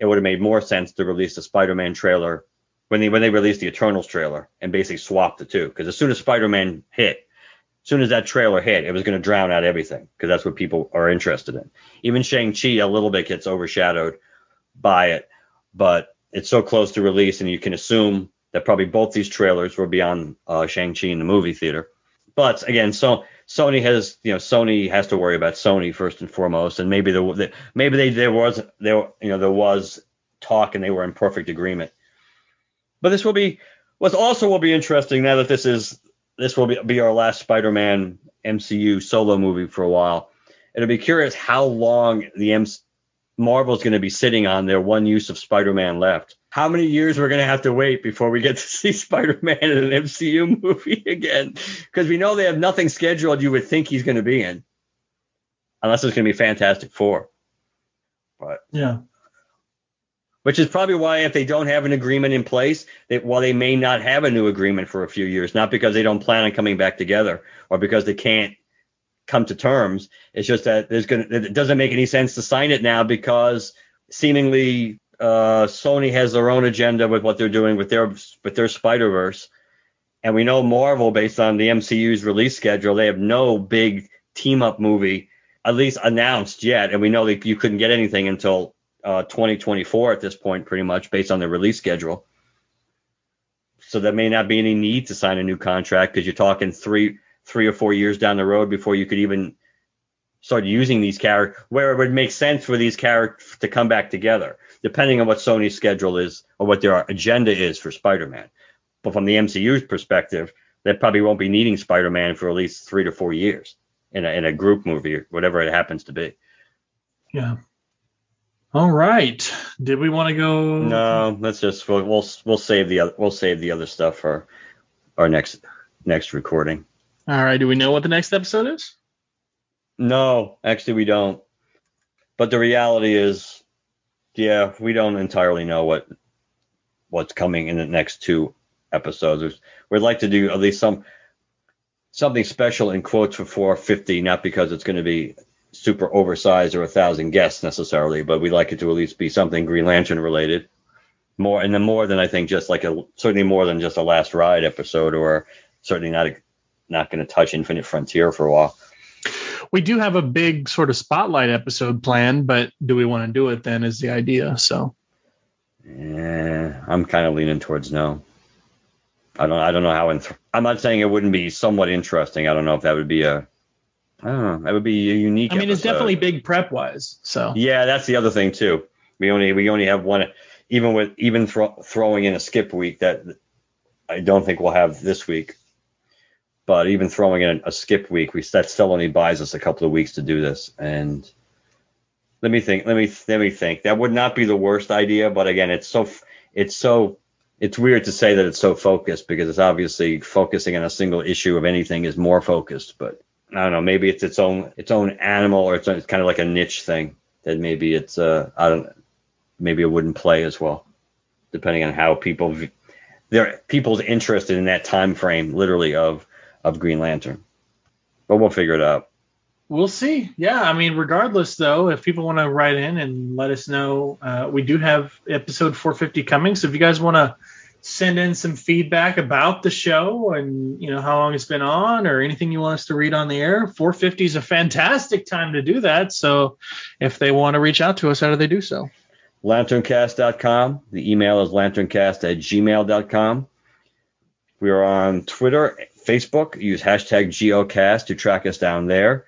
it would have made more sense to release the Spider-Man trailer when they when they released the Eternals trailer and basically swap the two. Because as soon as Spider-Man hit, as soon as that trailer hit, it was going to drown out everything because that's what people are interested in. Even Shang-Chi a little bit gets overshadowed by it, but it's so close to release, and you can assume that probably both these trailers will be on uh, Shang-Chi in the movie theater. But again, so Sony has, you know, Sony has to worry about Sony first and foremost, and maybe there, maybe they, there was, there, you know, there was talk and they were in perfect agreement. But this will be, what also will be interesting now that this is, this will be, be our last Spider-Man MCU solo movie for a while. It'll be curious how long the M- Marvel's going to be sitting on their one use of Spider-Man left. How many years we're going to have to wait before we get to see Spider-Man in an MCU movie again? Because we know they have nothing scheduled you would think he's going to be in, unless it's going to be Fantastic Four. But yeah, which is probably why if they don't have an agreement in place, they, while they may not have a new agreement for a few years, not because they don't plan on coming back together or because they can't come to terms. It's just that there's gonna it doesn't make any sense to sign it now because seemingly uh, Sony has their own agenda with what they're doing with their with their Spider Verse, and we know Marvel based on the MCU's release schedule, they have no big team up movie at least announced yet, and we know that you couldn't get anything until uh, 2024 at this point, pretty much based on the release schedule. So there may not be any need to sign a new contract because you're talking three three or four years down the road before you could even start using these characters where it would make sense for these characters to come back together, depending on what Sony's schedule is or what their agenda is for Spider-Man. But from the MCU's perspective, they probably won't be needing Spider-Man for at least three to four years in a, in a group movie, or whatever it happens to be. Yeah. All right. Did we want to go? No, let's just we'll, we'll we'll save the other we'll save the other stuff for our next next recording. All right. Do we know what the next episode is? No, actually we don't. But the reality is, yeah, we don't entirely know what what's coming in the next two episodes. We'd like to do at least some something special in quotes for 450, not because it's going to be super oversized or a thousand guests necessarily, but we'd like it to at least be something Green Lantern related. More and then more than I think just like a certainly more than just a last ride episode or certainly not a not going to touch Infinite Frontier for a while. We do have a big sort of spotlight episode planned, but do we want to do it then? Is the idea. So. Yeah, I'm kind of leaning towards no. I don't. I don't know how. Inth- I'm not saying it wouldn't be somewhat interesting. I don't know if that would be a. I don't know. That would be a unique. I mean, episode. it's definitely big prep wise. So. Yeah, that's the other thing too. We only we only have one. Even with even thro- throwing in a skip week that I don't think we'll have this week but even throwing in a skip week, we that still only buys us a couple of weeks to do this. And let me think. Let me let me think. That would not be the worst idea, but again, it's so it's so it's weird to say that it's so focused because it's obviously focusing on a single issue of anything is more focused. But I don't know. Maybe it's its own its own animal, or it's, it's kind of like a niche thing that maybe it's uh I don't maybe it wouldn't play as well, depending on how people their people's interest in that time frame, literally of of Green Lantern. But we'll figure it out. We'll see. Yeah, I mean, regardless though, if people want to write in and let us know, uh, we do have episode 450 coming. So if you guys want to send in some feedback about the show and you know how long it's been on or anything you want us to read on the air, 450 is a fantastic time to do that. So if they want to reach out to us, how do they do so? Lanterncast.com. The email is lanterncast at gmail.com. We are on Twitter Facebook. Use hashtag GeoCast to track us down there.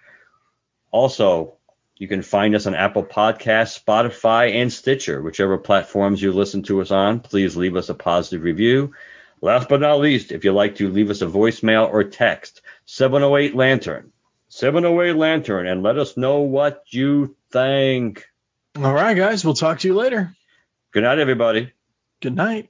Also, you can find us on Apple Podcasts, Spotify, and Stitcher, whichever platforms you listen to us on. Please leave us a positive review. Last but not least, if you'd like to leave us a voicemail or text, 708 Lantern. 708 Lantern, and let us know what you think. All right, guys. We'll talk to you later. Good night, everybody. Good night.